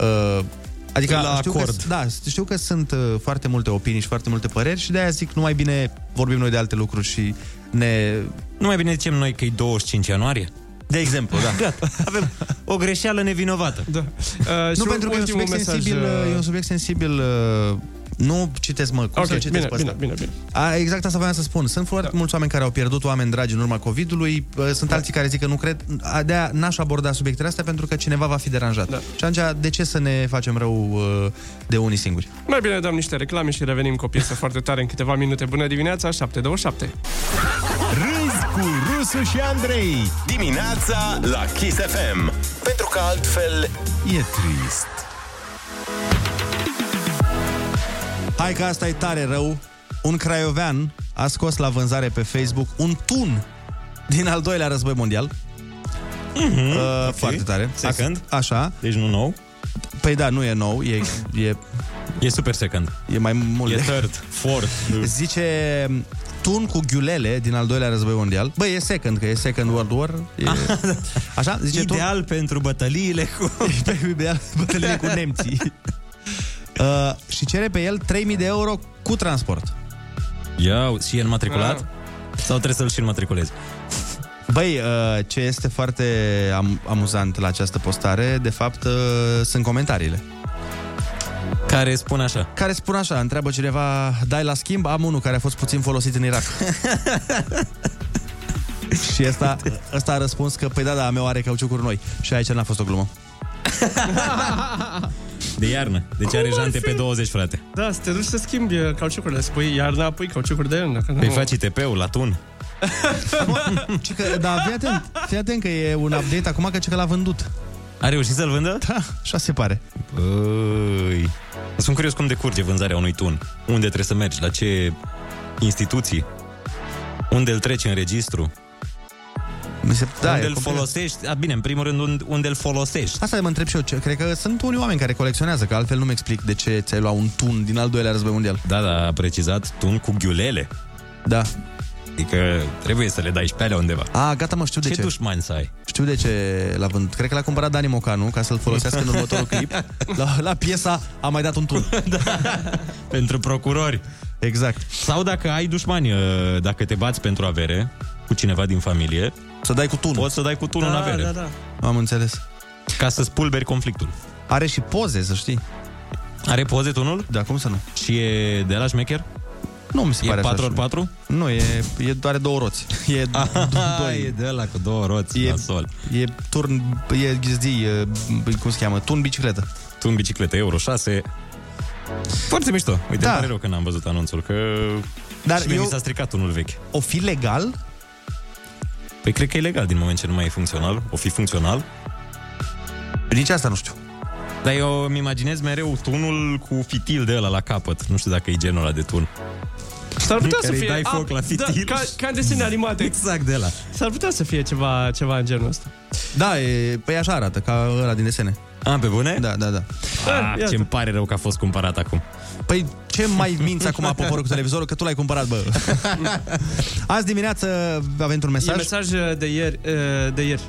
Uh, adică La știu acord. Că, da, știu că sunt uh, foarte multe opinii și foarte multe păreri și de aia zic, nu mai bine vorbim noi de alte lucruri și ne... Nu mai bine zicem noi că e 25 ianuarie? De exemplu, da. Gata, avem o greșeală nevinovată. Da. Uh, nu, pentru că e un subiect sensibil, uh... e un subiect sensibil uh, nu citesc, mă, cum Ok, să citesc bine, pe ăsta? bine, bine, bine. A, exact asta voiam să spun. Sunt foarte da. mulți oameni care au pierdut oameni dragi în urma COVID-ului, uh, sunt da. alții care zic că nu cred. A, De-aia n-aș aborda subiectele astea pentru că cineva va fi deranjat. Da. Și atunci, de ce să ne facem rău uh, de unii singuri? Mai bine dăm niște reclame și revenim cu o piesă foarte tare în câteva minute. Bună dimineața, 727. Râzi cu Rusu și Andrei Dimineața la Kiss FM Pentru că altfel e trist Hai că asta e tare rău. Un craiovean a scos la vânzare pe Facebook un tun din al doilea război mondial. Mhm, uh, ok. Foarte tare. Second. A- Așa. Deci nu nou. Păi da, nu e nou, e... E, e super second. E mai mult E de- third, fourth. Zice tun cu ghiulele din al doilea război mondial. Băi, e second, că e second world war. E... Așa? Zice Ideal tun... pentru bătăliile cu... Ideal bătăliile cu nemții. Uh, și cere pe el 3000 de euro cu transport. Ia, și e înmatriculat? Ah. Sau trebuie să-l și înmatriculezi? Băi, uh, ce este foarte am- amuzant la această postare, de fapt, uh, sunt comentariile. Care spun așa. Care spun așa, întreabă cineva, dai la schimb, am unul care a fost puțin folosit în Irak. și ăsta, ăsta a răspuns că, păi da, da, a meu are cauciucuri noi. Și aici n-a fost o glumă. De iarnă. Deci Cum are ar jante fi? pe 20, frate. Da, să te duci să schimbi uh, cauciucurile, să pui iarna, pui cauciucuri de iarnă. că Păi nu- faci ITP-ul la tun. Ci că, da, fii atent, fii atent că e un update acum că, ce că l-a vândut. A reușit să-l vândă? Da, așa se pare. Băi... Sunt curios cum decurge vânzarea unui tun. Unde trebuie să mergi? La ce instituții? Unde îl treci în registru? Mi se, da, unde e îl complicat. folosești? A, bine, în primul rând, unde, unde îl folosești. Asta mă întreb și eu. Ce, cred că sunt unii oameni care colecționează, că altfel nu-mi explic de ce ți-ai luat un tun din al doilea război mondial. Da, da, a precizat tun cu ghiulele. Da. Adică trebuie să le dai și pe alea undeva. A, gata mă, știu de ce ce. dușmani să ai? Știu de ce l-a vândut. Cred că l-a cumpărat Dani Mocanu ca să-l folosească în următorul clip. La, la piesa a mai dat un tun. da. Pentru procurori. Exact. Sau dacă ai dușmani, uh, dacă te bați pentru avere cu cineva din familie, să dai cu tunul. Poți să dai cu tunul Da, în avere. da, da. Am înțeles. Ca să spulberi conflictul. Are și poze, să știi. Are poze tunul? Da, cum să nu? Și e de la șmecher? Nu mi se E pare așa 4x4? Nu, e, e doar două roți. E Aha, doi. e de la cu două roți, E, nasol. e turn, e ghizdi, e, cum se cheamă, tun bicicletă. Tun bicicletă, Euro 6. Foarte mișto. Uite, Da. da. pare rău că n-am văzut anunțul, că Dar și mie eu- mi s-a stricat unul vechi. O fi legal? Păi cred că e legal din moment ce nu mai e funcțional. O fi funcțional. Nici asta nu știu. Dar eu îmi imaginez mereu tunul cu fitil de ăla la capăt. Nu știu dacă e genul ăla de tun. S-ar putea Care să îi fie... dai foc la fitil. Da, ca, ca în desene animate. Exact de la. S-ar putea să fie ceva, ceva în genul ăsta. Da, e, păi așa arată, ca ăla din desene. A, pe bune? Da, da, da. Ah, iată. ce-mi pare rău că a fost cumpărat acum. Păi ce mai minți acum poporul cu televizorul? Că tu l-ai cumpărat, bă. Azi dimineață avem un E mesaj. mesaj de ieri. uh, De ieri.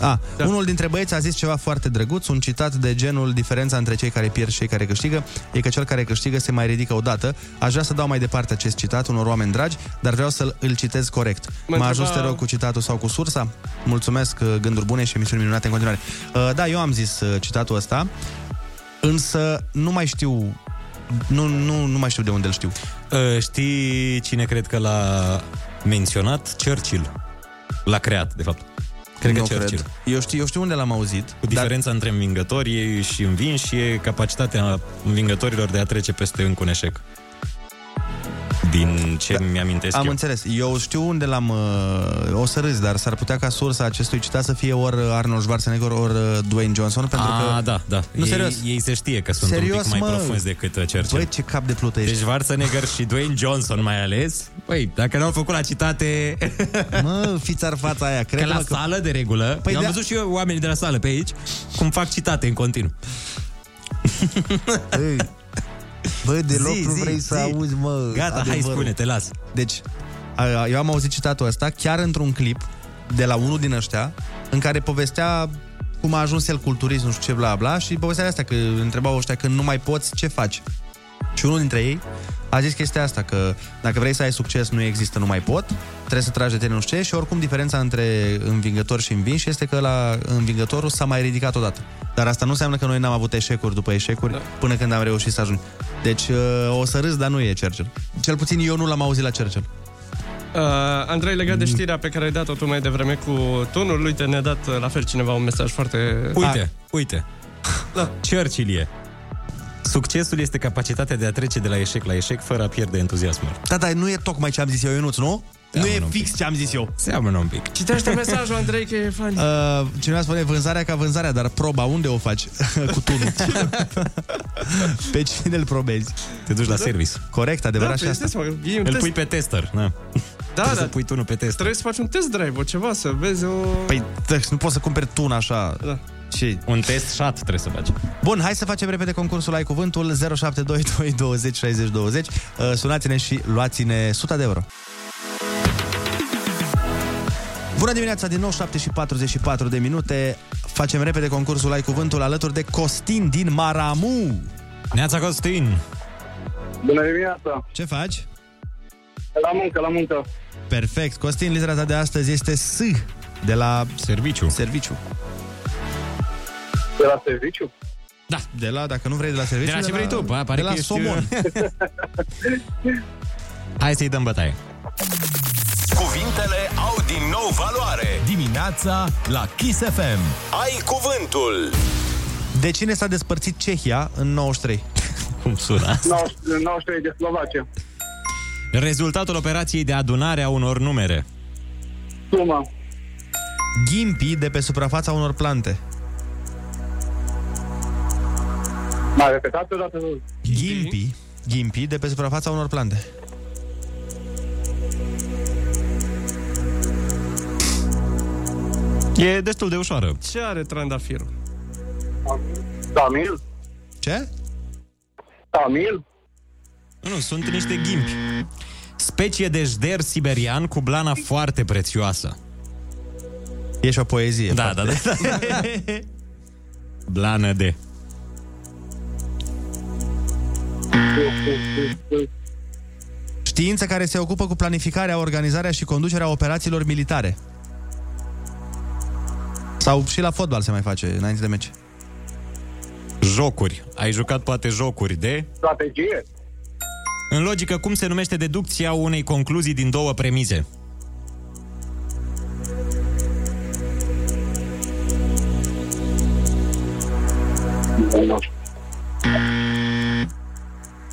A, da. unul dintre băieți a zis ceva foarte drăguț, un citat de genul diferența între cei care pierd și cei care câștigă e că cel care câștigă se mai ridică odată. Aș vrea să dau mai departe acest citat unor oameni dragi, dar vreau să îl citez corect. Mă Mă întreba- ajut, te rog, cu citatul sau cu sursa? Mulțumesc, uh, gânduri bune și emisiuni minunate în continuare. Uh, Da, eu am zis uh, citatul ăsta, însă nu mai știu nu, nu, nu mai știu de unde îl știu. Uh, știi cine cred că l-a menționat? Churchill. L-a creat, de fapt. Cred că Nu Churchill. Eu știu, eu știu unde l-am auzit. Cu diferența între învingători și învinși e capacitatea învingătorilor de a trece peste încă un eșec. Din ce da, mi-amintesc Am eu. înțeles. Eu știu unde l-am... Uh, o să râzi, dar s-ar putea ca sursa acestui citat să fie ori Arnold Schwarzenegger, ori uh, Dwayne Johnson, pentru A, că... da, da. Nu, ei, serios. Ei se știe că sunt un Serios, pic mai mă? profunzi decât uh, Churchill. Băi, ce cap de plută ești. Deci Schwarzenegger și Dwayne Johnson mai ales. Băi, dacă n-au făcut la citate... Mă, fiți ar fața aia. Cred că la că... sală, de regulă, Păi păi eu am de- văzut și eu oamenii de la sală pe aici, cum fac citate în continuu. Băi, Bă, deloc Zi, nu zi, vrei să zi. auzi, mă, Gata, hai, adevărul. spune, te las. Deci, a- eu am auzit citatul ăsta chiar într-un clip de la unul din ăștia în care povestea cum a ajuns el culturist, nu știu ce, bla, bla, și povestea asta, că întrebau ăștia când nu mai poți, ce faci? Și unul dintre ei a zis chestia asta, că dacă vrei să ai succes, nu există, nu mai pot, trebuie să tragi de tine nu știu ce și oricum diferența între învingător și învinși este că la învingătorul s-a mai ridicat odată. Dar asta nu înseamnă că noi n-am avut eșecuri după eșecuri da. până când am reușit să ajungem. Deci uh, o să râs, dar nu e Churchill. Cel puțin eu nu l-am auzit la Churchill. Uh, Andrei, legat de știrea pe care ai dat-o tu mai devreme cu tunul, uite, ne-a dat uh, la fel cineva un mesaj foarte... Uite, uite. Da. Churchill e. Succesul este capacitatea de a trece de la eșec la eșec fără a pierde entuziasmul. Da, dar nu e tocmai ce am zis eu, Ionuț, nu? nu e fix ce am zis eu. Seamănă un pic. Citește mesajul, Andrei, că e fan. Uh, cineva spune vânzarea ca vânzarea, dar proba unde o faci? Cu tunul. pe cine îl probezi? Te duci la service. Corect, adevărat Da, și păi asta. stai seama, e un Îl test. pui pe tester, da. Da, Trebuie da. să pui tunul pe tester. Trebuie să faci un test drive, o ceva, să vezi o... Păi, tă, nu poți să cumperi tun așa. Da. Ce? Un test shot trebuie să faci. Bun, hai să facem repede concursul Ai Cuvântul 0722 20 60 20. Uh, Sunați-ne și luați-ne 100 de euro. Bună dimineața, din nou 7 și 44 de minute. Facem repede concursul Ai Cuvântul alături de Costin din Maramu. Neața Costin! Bună dimineața! Ce faci? La muncă, la muncă. Perfect. Costin, litera ta de astăzi este S de la serviciu. Serviciu. De la serviciu? Da. De la, dacă nu vrei de la serviciu, De la ce vrei tu, bă, pare de că la ești- somon. Hai să-i dăm bătaie. Cuvintele au din nou valoare. Dimineața la Kiss FM. Ai cuvântul. De cine s-a despărțit Cehia în 93? Cum sună? 93 de Slovacia. Rezultatul operației de adunare a unor numere. Suma. Ghimpi de pe suprafața unor plante. Mai repetat o dată? Ghimpi. Ghimpi de pe suprafața unor plante. E destul de ușoară. Ce are trandafirul? Tamil? Ce? Tamil? Nu, nu, sunt niște ghimpi. Specie de jder siberian cu blana foarte prețioasă. E și o poezie. Da, da, da. Blană de. Știință care se ocupă cu planificarea, organizarea și conducerea operațiilor militare. Sau și la fotbal se mai face înainte de meci. Jocuri. Ai jucat poate jocuri de... Strategie? În logică, cum se numește deducția unei concluzii din două premize?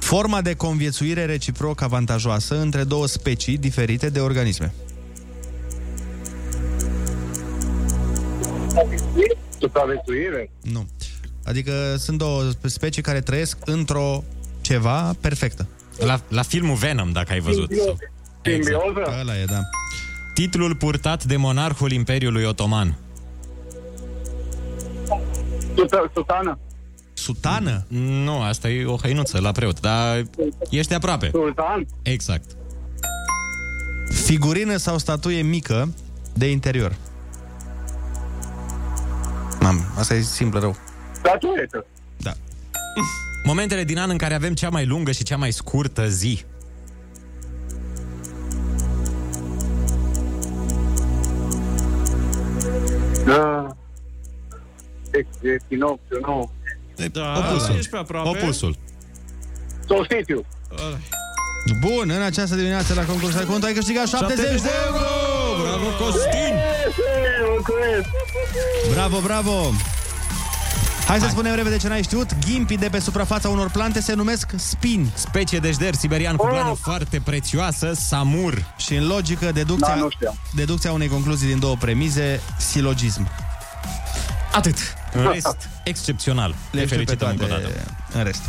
Forma de conviețuire reciproc avantajoasă între două specii diferite de organisme. Supraviețuire? Nu. Adică sunt două specii care trăiesc într-o ceva perfectă. La, la filmul Venom, dacă ai văzut. Simbioză. Exact. Ăla e, da. Titlul purtat de monarhul Imperiului Otoman. Sutană. Sutană? Nu, asta e o hăinuță la preot, dar ești aproape. Sultan? Exact. Figurină sau statuie mică de interior. Mam, asta e simplă rău. Statuetă. Da. Momentele din an în care avem cea mai lungă și cea mai scurtă zi. Da. Ex- Echinocțiu, nu. Da, Opusul. ești pe aproape. Opusul. Solstițiu. Bun, în această dimineață la concursul de cont ai câștigat 70 de euro! Bravo, Costin! Mulțumesc! Bravo, bravo! Hai să spunem repede ce n-ai știut. Ghimpii de pe suprafața unor plante se numesc spini. Specie de jder siberian cu blană foarte prețioasă, samur. Și în logică, deducția, Da, nu știam. deducția unei concluzii din două premize, silogism. Atât. În rest, excepțional. Le Le știu pe felicităm încă o toate dată. în rest.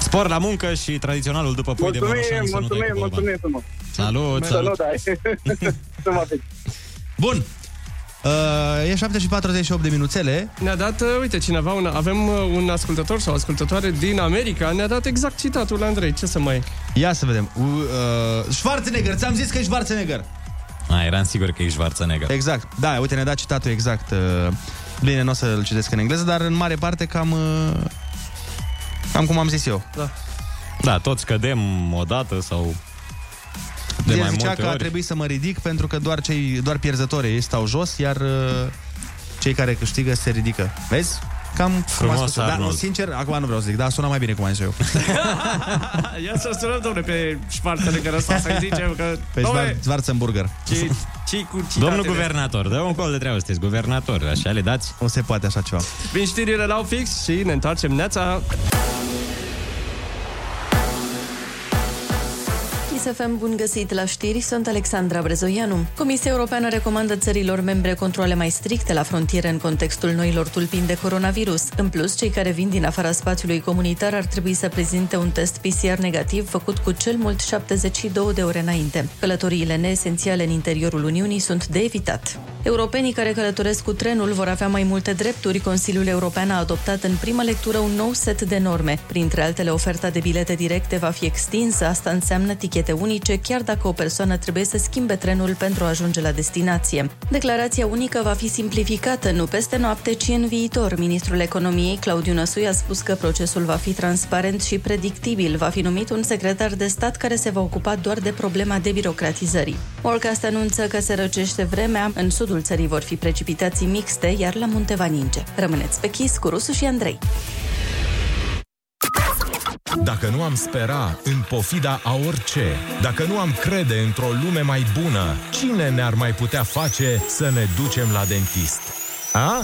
Spor la muncă și tradiționalul după pui de Mulțumim, moroșan să nu dai mulțumim, cu boban. mulțumim frumos. Salut, Să nu salut. dai. Să mă fix. Bun. Uh, e 7 și 48 de minuțele. Ne-a dat, uh, uite, cineva, un, avem uh, un ascultător sau ascultătoare din America, ne-a dat exact citatul lui Andrei. Ce să mai... Ia să vedem. Uh, uh, Schwarzenegger, ți-am zis că e Schwarzenegger. A, eram sigur că ești Schwarzenegger. Exact. Da, uite, ne-a dat citatul exact. Uh, bine, nu o să-l citesc în engleză, dar în mare parte cam... Uh, cam cum am zis eu. Da. Da, toți cădem odată sau de El mai zicea multe că a ori. trebuit să mă ridic pentru că doar, cei, doar pierzătorii stau jos, iar uh, cei care câștigă se ridică. Vezi? Cam cum Frumos, a spus eu. Dar, Arnold. sincer, acum nu vreau să zic, dar sună mai bine cum am zis eu. Ia să sunăm, domnule, pe Schwarzenegger ăsta să-i zicem că... Pe domnule, Schwar- Schwarzenburger. ce, ce cu citatele? Domnul guvernator, dă un col de treabă, sunteți guvernator, așa le dați? Nu se poate așa ceva. Vin știrile la fix și ne întoarcem neața. ISFM, bun găsit la știri, sunt Alexandra Brezoianu. Comisia Europeană recomandă țărilor membre controle mai stricte la frontiere în contextul noilor tulpini de coronavirus. În plus, cei care vin din afara spațiului comunitar ar trebui să prezinte un test PCR negativ făcut cu cel mult 72 de ore înainte. Călătoriile neesențiale în interiorul Uniunii sunt de evitat. Europenii care călătoresc cu trenul vor avea mai multe drepturi. Consiliul European a adoptat în prima lectură un nou set de norme. Printre altele, oferta de bilete directe va fi extinsă. Asta înseamnă tichete unice, chiar dacă o persoană trebuie să schimbe trenul pentru a ajunge la destinație. Declarația unică va fi simplificată nu peste noapte, ci în viitor. Ministrul Economiei, Claudiu Năsui, a spus că procesul va fi transparent și predictibil. Va fi numit un secretar de stat care se va ocupa doar de problema debirocratizării. Orcast anunță că se răcește vremea. În sudul țării vor fi precipitații mixte, iar la munte va ninge. Rămâneți pe chis cu Rusu și Andrei. Dacă nu am spera în pofida a orice, dacă nu am crede într-o lume mai bună, cine ne-ar mai putea face să ne ducem la dentist? A?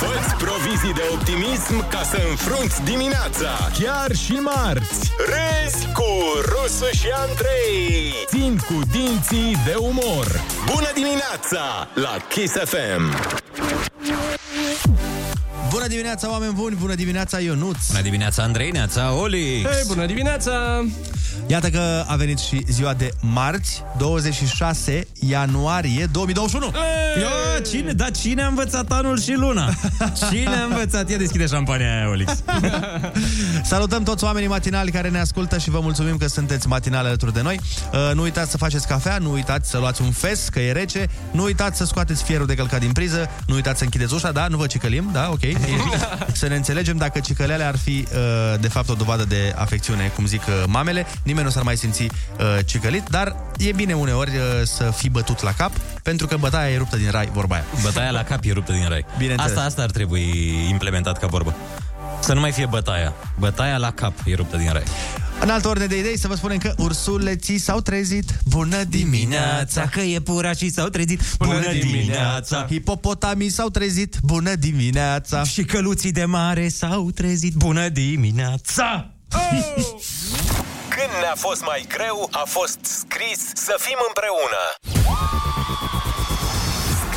Fă-ți provizii de optimism ca să înfrunți dimineața. Chiar și marți! Râzi cu Rusu și Andrei. Țin cu dinții de umor. Bună dimineața la Kiss FM. Bună dimineața, oameni buni! Bună dimineața, Ionuț! Bună dimineața, Andrei, neața, Olix! Hei, bună dimineața! Iată că a venit și ziua de marți, 26 ianuarie 2021. Ia, cine, da, cine a învățat anul și luna? Cine a învățat? Ia deschide șampania aia, Olix. Salutăm toți oamenii matinali care ne ascultă și vă mulțumim că sunteți matinali alături de noi. Uh, Nu uitați să faceți cafea, nu uitați să luați un fes, că e rece, nu uitați să scoateți fierul de călcat din priză, nu uitați să închideți ușa, da, nu vă cicălim, da, ok. să ne înțelegem dacă cicălele ar fi uh, de fapt o dovadă de afecțiune, cum zic uh, mamele, nimeni nu s-ar mai simți uh, cicălit, dar e bine uneori uh, să fii bătut la cap, pentru că bătaia e ruptă din rai, vorba aia. Bătaia la cap e ruptă din rai. Bineînțeles. Asta, asta ar trebui implementat ca vorbă. Să nu mai fie bătaia. Bătaia la cap e ruptă din rai. În altă ordine de idei, să vă spunem că ursuleții s-au trezit. Bună dimineața! Că e pura și s-au trezit. Hipopotamii s-au trezit. Bună dimineața! Și căluții de mare s-au trezit. Bună dimineața! Când ne-a fost mai greu, a fost scris să fim împreună.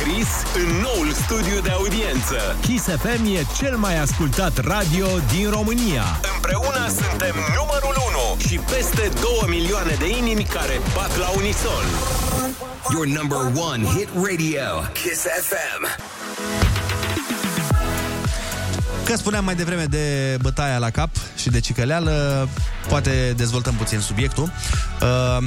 Chris în noul studiu de audiență. Kiss FM e cel mai ascultat radio din România. Împreună suntem numărul 1 și peste 2 milioane de inimi care bat la unison. Your number one hit radio. Kiss FM. Că spuneam mai devreme de bătaia la cap și de cicăleală, poate dezvoltăm puțin subiectul. Uh,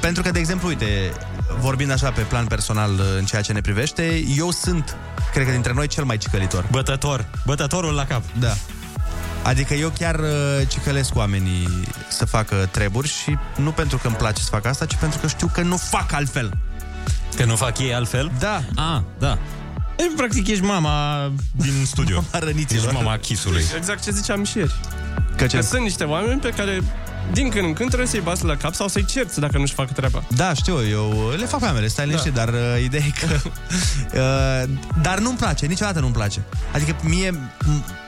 pentru că, de exemplu, uite, vorbind așa pe plan personal uh, în ceea ce ne privește, eu sunt, cred că dintre noi, cel mai cicălitor. Bătător. Bătătorul la cap. Da. Adică eu chiar uh, cicălesc oamenii să facă treburi și nu pentru că îmi place să fac asta, ci pentru că știu că nu fac altfel. Că nu fac ei altfel? Da. Ah, da. E, practic ești mama din studio. Mama răniților. Ești mama chisului. Exact ce ziceam și ieri. Că, ce? că sunt niște oameni pe care din când în când trebuie să-i bați la cap sau să-i cerți dacă nu-și fac treaba. Da, știu, eu le fac pe mele, stai liniștit, da. dar uh, ideea e că... uh, dar nu-mi place, niciodată nu-mi place. Adică mie... m-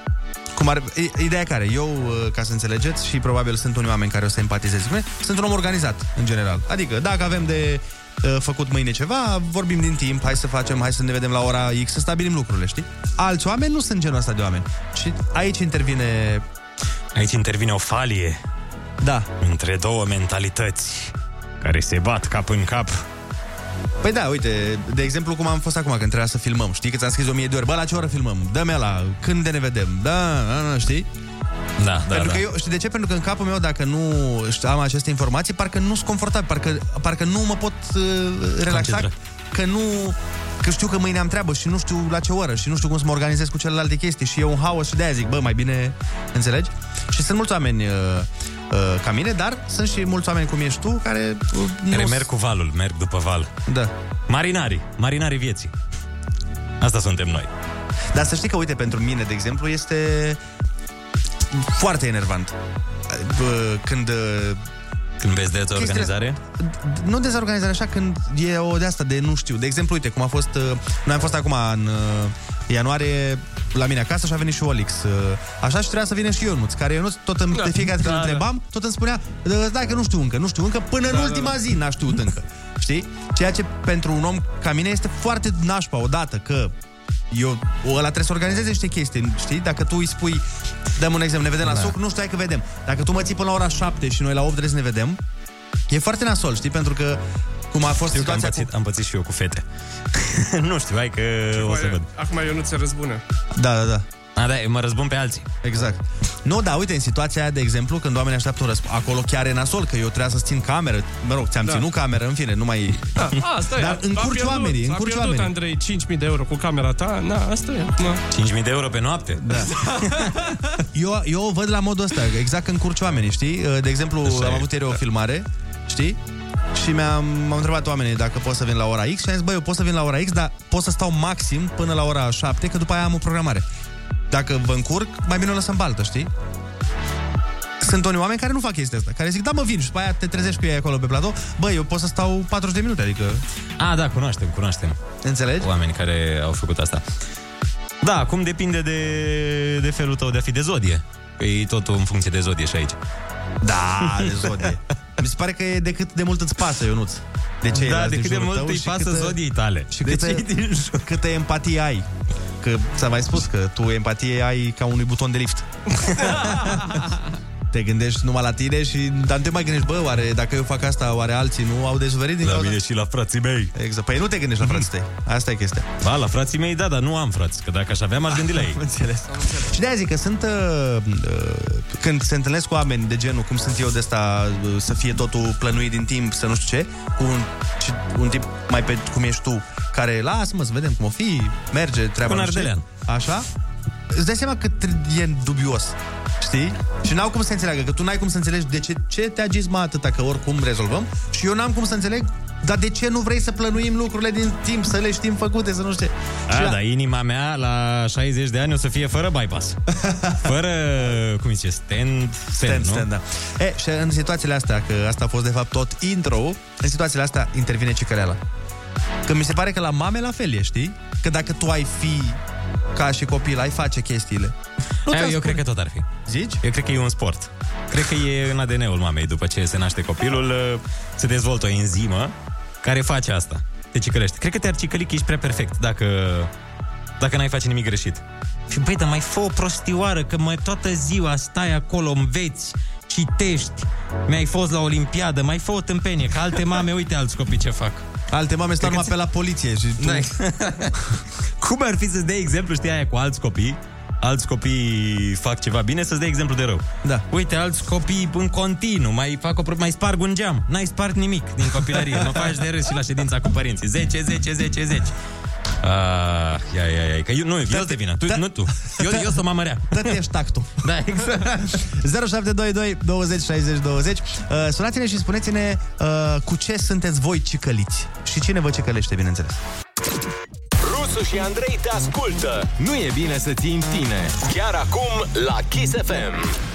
Cum ar, i- ideea e care? Eu, uh, ca să înțelegeți, și probabil sunt unii oameni care o să empatizeze cu mine, sunt un om organizat, în general. Adică, dacă avem de uh, făcut mâine ceva, vorbim din timp, hai să facem, hai să ne vedem la ora X, să stabilim lucrurile, știi? Alți oameni nu sunt genul ăsta de oameni. Și aici intervine... Aici intervine o falie. Da. Între două mentalități care se bat cap în cap. Păi da, uite, de exemplu cum am fost acum când trebuia să filmăm. Știi că ți-am scris o mie de ori, bă, la ce oră filmăm? Dă-mi la când de ne vedem? Da, da, da, știi? Da, da, Pentru da. că eu, știi de ce? Pentru că în capul meu, dacă nu știu, am aceste informații, parcă nu sunt confortabil, parcă, parcă nu mă pot uh, relaxa, Concentra. că nu... Că știu că mâine am treabă și nu știu la ce oră și nu știu cum să mă organizez cu celelalte chestii și e un haos și de-aia zic, bă, mai bine, înțelegi? Și sunt mulți oameni uh, uh, ca mine, dar sunt și mulți oameni cum ești tu care... Uh, Care nu merg cu valul, merg după val. Da. Marinarii, marinarii vieții. Asta suntem noi. Dar să știi că, uite, pentru mine, de exemplu, este foarte enervant. Bă, Când... uh, Când vezi dezorganizare? Nu dezorganizare, așa, când e o de asta de nu știu. De exemplu, uite, cum a fost... uh, Noi am fost acum în uh, ianuarie la mine acasă și a venit și Olix. Uh, Așa și trebuia să vină și Ionuț, care Ionuț tot îmi, de fiecare dată când da, îl întrebam, tot îmi spunea, "Da, da, că nu știu încă, nu știu încă, până în Da, da, ultima da. zi n-a știut încă. Știi? Ceea ce pentru un om ca mine este foarte nașpa odată că eu, ăla trebuie să organizeze niște chestii, știi? Dacă tu îi spui, dăm un exemplu, ne vedem la Da. suc, nu știu, hai că vedem. Dacă tu mă ții până la ora 7 și noi la 8 trebuie să ne vedem, e foarte nasol, știi? Pentru că cum a fost Știu că am situația pățit, am pățit și eu cu fete. nu știu, hai că o să văd. Acum eu nu ți răzbună. cu... Da, da, da. A, da, mă răzbun pe alții. Exact. Nu, da, uite, în situația aia, de exemplu, când oamenii așteaptă un răspuns, acolo chiar e nasol, că eu trebuia să țin cameră. Mă rog, ți-am Da. da. ținut cameră, în fine, nu mai... Da, asta Dar e. încurci A pierdut- oamenii, a încurci pierdut, oamenii. Andrei, 5.000 de euro cu camera ta, na, asta e. Na. 5.000 de euro pe noapte? Da. Eu, eu o văd la modul ăsta, exact că încurci oamenii, știi? De exemplu, Așa am e. avut ieri o filmare, știi? Și mi-am m-am întrebat oamenii dacă pot să vin la ora X și am zis, băi, eu pot să vin la ora X, dar pot să stau maxim până la ora 7, că după aia am o programare. Dacă vă încurc, mai bine o lăsăm baltă, știi? Sunt unii oameni care nu fac chestia asta, care zic, da mă vin și după aia te trezești cu ei acolo pe platou, băi, eu pot să stau 40 de minute, adică... A, da, cunoaștem, cunoaștem. Înțelegi? Oameni care au făcut asta. Da, acum depinde de, de felul tău de a fi de zodie. Că e totul în funcție de zodie și aici. Da, de zodie. Mi se pare că e de cât de mult îți pasă, Ionuț. De ce Da, de cât de mult îi pasă zodiei tale. Și De câtă, ce din câtă empatie ai. Că ți-am mai spus că tu empatie ai ca unui buton de lift. te gândești numai la tine și dar nu te mai gândești, bă, oare dacă eu fac asta, oare alții nu au de suferit din La cauza? mine și la frații mei. Exact. Păi nu te gândești la frații tăi. Asta e chestia. Ba, la frații mei, da, dar nu am frați. Că dacă aș avea, m-aș gândi la ei. Înțeles. Și de-aia zic că sunt uh, uh, Când se întâlnesc cu oameni de genul Cum sunt eu de asta uh, Să fie totul plănuit din timp Să nu știu ce Cu un, și un tip mai pe cum ești tu Care lasă-mă să vedem cum o fi Merge treaba Un nu știu ce. ardelean. Așa Îți dai seama că tr- e dubios Știi? Și n-au cum să înțeleagă Că tu n-ai cum să înțelegi de ce, ce te agiți mă atâta Că oricum rezolvăm Și eu n-am cum să înțeleg dar de ce nu vrei să plănuim lucrurile din timp, să le știm făcute, să nu știu ce? Și A, la- da, inima mea la 60 de ani o să fie fără bypass. Fără, cum îi zice, stand, stand, Stand, nu? stand, da. E, și în situațiile astea, că asta a fost de fapt tot intro în situațiile astea intervine cicăleala. Că mi se pare că la mame la fel e, știi? Că dacă tu ai fi ca și copil, ai face chestiile. Nu Aia, ți-am eu spune. cred că tot ar fi. Zici? Eu cred că e un sport. Cred că e în ADN-ul mamei. După ce se naște copilul, uh, se dezvoltă o enzimă care face asta. te cicălești. Cred că te-ar cicăli că ești prea perfect dacă, dacă n-ai face nimic greșit. Și băi, dar mai fă o prostioară, că mai toată ziua stai acolo, înveți, citești, mi-ai fost la Olimpiadă, mai fă o tâmpenie, că alte mame, uite alți copii ce fac. Alte mame stau numai pe la poliție și tu... N-ai. Cum ar fi să-ți dai exemplu, știi, aia cu alți copii, alți copii fac ceva bine, să-ți dai exemplu de rău. Da. Uite, alți copii în continuu, mai, fac o, pro- mai sparg un geam. N-ai spart nimic din copilărie. mă faci de râs și la ședința cu părinții. 10, 10, 10, 10. Ah, ia, ia, ia, că eu, nu, eu sunt de vină, tu, nu tu. Eu, eu sunt mama rea. Dă-te ești tactul. Da, exact. 0722 20 60 20 uh, Sunați-ne și spuneți-ne uh, cu ce sunteți voi cicăliți și cine vă cicălește, bineînțeles. Rusu și Andrei te ascultă. Nu e bine să ții în tine. Chiar acum la Kiss FM.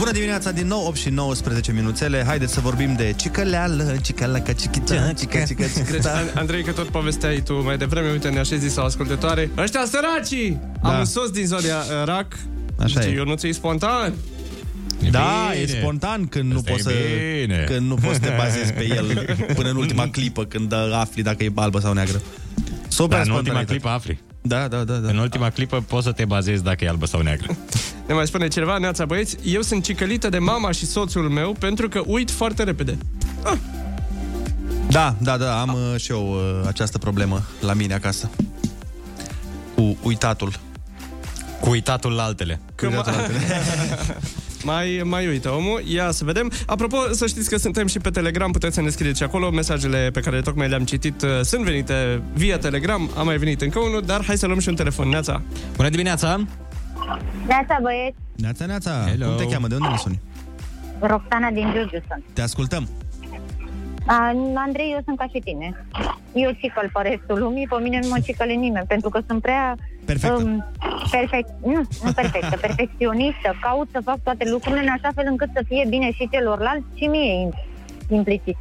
Bună dimineața din nou, 8 și 19 minuțele. Haideți să vorbim de cicăleală, cicăleacă, cichicea, cică, cică, cică, An- Andrei, că tot povesteai tu mai devreme, uite, ne-a și zis la ascultătoare. Ăștia săracii! Da. Am un sos din zodia uh, RAC. Așa Zice, e. Eu nu ți spontan. Da, bine. e spontan când nu, Asta poți e să, bine. când nu poți să te bazezi pe el până în ultima clipă, când uh, afli dacă e albă sau neagră. Super Dar în ultima spontaneitate. clipă afli. Da, da, da, da. În ultima clipă poți să te bazezi dacă e albă sau neagră. Ne mai spune cineva, Neața băieți, eu sunt cicălită de mama și soțul meu pentru că uit foarte repede. Da, da, da, am uh, și eu uh, această problemă la mine acasă. Cu uitatul. Cu uitatul la altele. Că ma- mai, mai uită omul. Ia să vedem. Apropo, să știți că suntem și pe Telegram, puteți să ne scrieți și acolo. Mesajele pe care tocmai le-am citit uh, sunt venite via Telegram. A mai venit încă unul, dar hai să luăm și un telefon. Neața. Bună dimineața! Neața, băieți, Neața, neața, Hello. cum te cheamă? De unde ne suni? Roxana din Giurgiu sunt. Te ascultăm. A, Andrei, eu sunt ca și tine. Eu cicăl pe restul lumii, pe mine nu mă cicăle nimeni, pentru că sunt prea... Perfectă. Um, perfect, nu, nu perfectă, perfecționistă. Caut să fac toate lucrurile în așa fel încât să fie bine și celorlalți și mie im- implicit.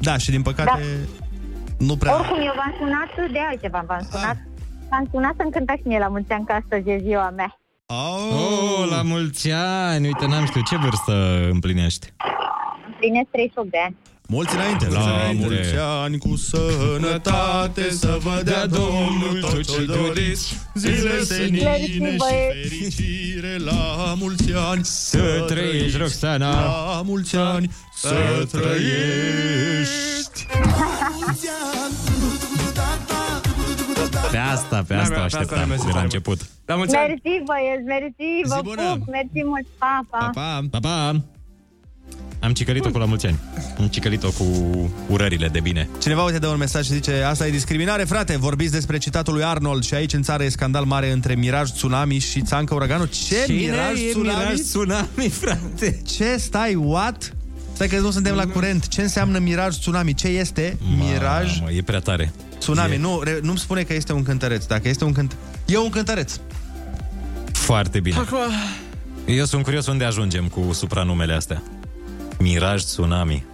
Da, și din păcate nu prea... Oricum, eu v-am sunat de altceva, v-am sunat. V-am sunat să-mi cântați și mie la mulți ani, că astăzi e ziua mea. Oh, la mulți ani! Uite, n-am știut ce vârstă împlinești. Împlinesc 38 de ani. Mulți înainte. La mulți ani cu sănătate să vă dea Domnul tot ce doriți. Zile senine și fericire la mulți ani. Să trăiești, Roxana! La mulți ani să trăiești. Pe asta, pe Da, asta da, o pe asta așteptam ne-am de zis la mai început. La mulți ani. Mersi, băieți, mersi, vă pup, mersi mult, pa, pa. Pa, pa, pa! Am cicălit-o cu la mulți ani. Am cicălit-o cu urările de bine. Cineva uite dă un mesaj și zice Asta e discriminare, frate, vorbiți despre citatul lui Arnold Și aici în țară e scandal mare între Miraj Tsunami și Țancă Uraganul Ce? Cine Miraj e Tsunami? Miraj Tsunami, frate? Ce stai, what? Stai că nu suntem la curent Ce înseamnă Miraj Tsunami? Ce este Miraj Mamă, e prea tare. Tsunami? E Nu, re, nu-mi spune că este un cântăreț Dacă este un cânt... E un cântăreț Foarte bine. Eu sunt curios unde ajungem cu supranumele astea. Miraj Tsunami.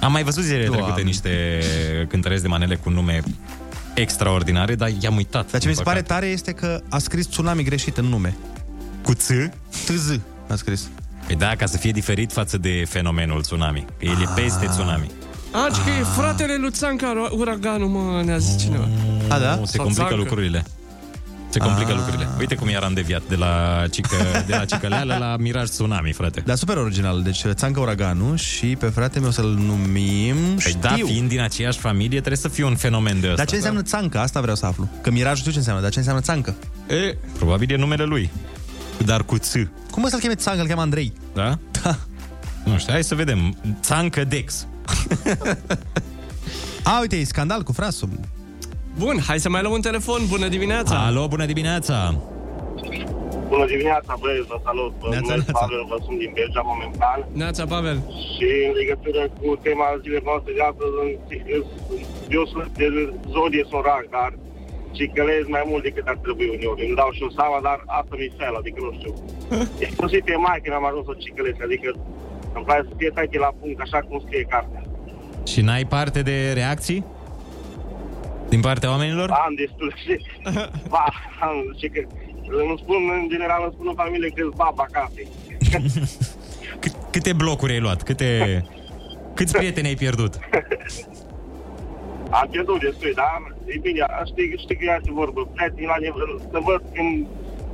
Am mai văzut zilele Doamne. trecute niște cântăreți de manele cu nume extraordinare, dar i-am uitat. Dar ce din mi se pare păcate. tare este că a scris Tsunami greșit în nume Cu ț? TZ a scris Păi da, ca să fie diferit față de fenomenul tsunami. Că el e peste tsunami. A, ci că e fratele lui Țanca, uraganul, mă, ne-a zis cineva. A, da? Nu, se Sau complică țancă. lucrurile. Se complică Ah. lucrurile. Uite cum iar am deviat de la, cică, de la cicăleală la Miraj Tsunami, frate. Dar super original Deci Țancă Uraganul Și pe frate meu să-l numim Păi Știu da, fiind din aceeași familie, trebuie să fie un fenomen de ăsta. Dar ce înseamnă țancă? Asta vreau să aflu. Că Mirajul știu ce înseamnă, dar ce înseamnă țancă? E, Probabil e numele lui. Dar cu ț. Cum o să-l cheme țancă? Îl cheamă Andrei. Da? Da. Nu știu, hai să vedem. Țancă Dex. A, uite, e scandal cu frasul. Bun, hai să mai luăm un telefon. Bună dimineața! Alo, bună dimineața! Bună dimineața, băieți, vă salut. Vă Neața, numesc neața. Pavel, vă sunt din Belgia momentan. Neața, Pavel. Și în legătură cu tema zilei noastre de astăzi, în- eu sunt de zodie sorac, dar cicălez mai mult decât ar trebui uneori. Îmi dau și eu seama, dar asta mi-e fel, adică nu știu. Inclusiv pe mai când am ajuns să cicălesc, adică îmi place să fie toate la punct, așa cum scrie cartea. Și n-ai parte de reacții? Din partea oamenilor? Am destul și... ba, am, și că, îmi spun, în general, îmi spun în familie că baba casei. Câte blocuri ai luat? Câte... Câți prieteni ai pierdut? Am pierdut destui, dar e bine, știi, știi că ea se vorbă. Prietenii la nivel, să văd când,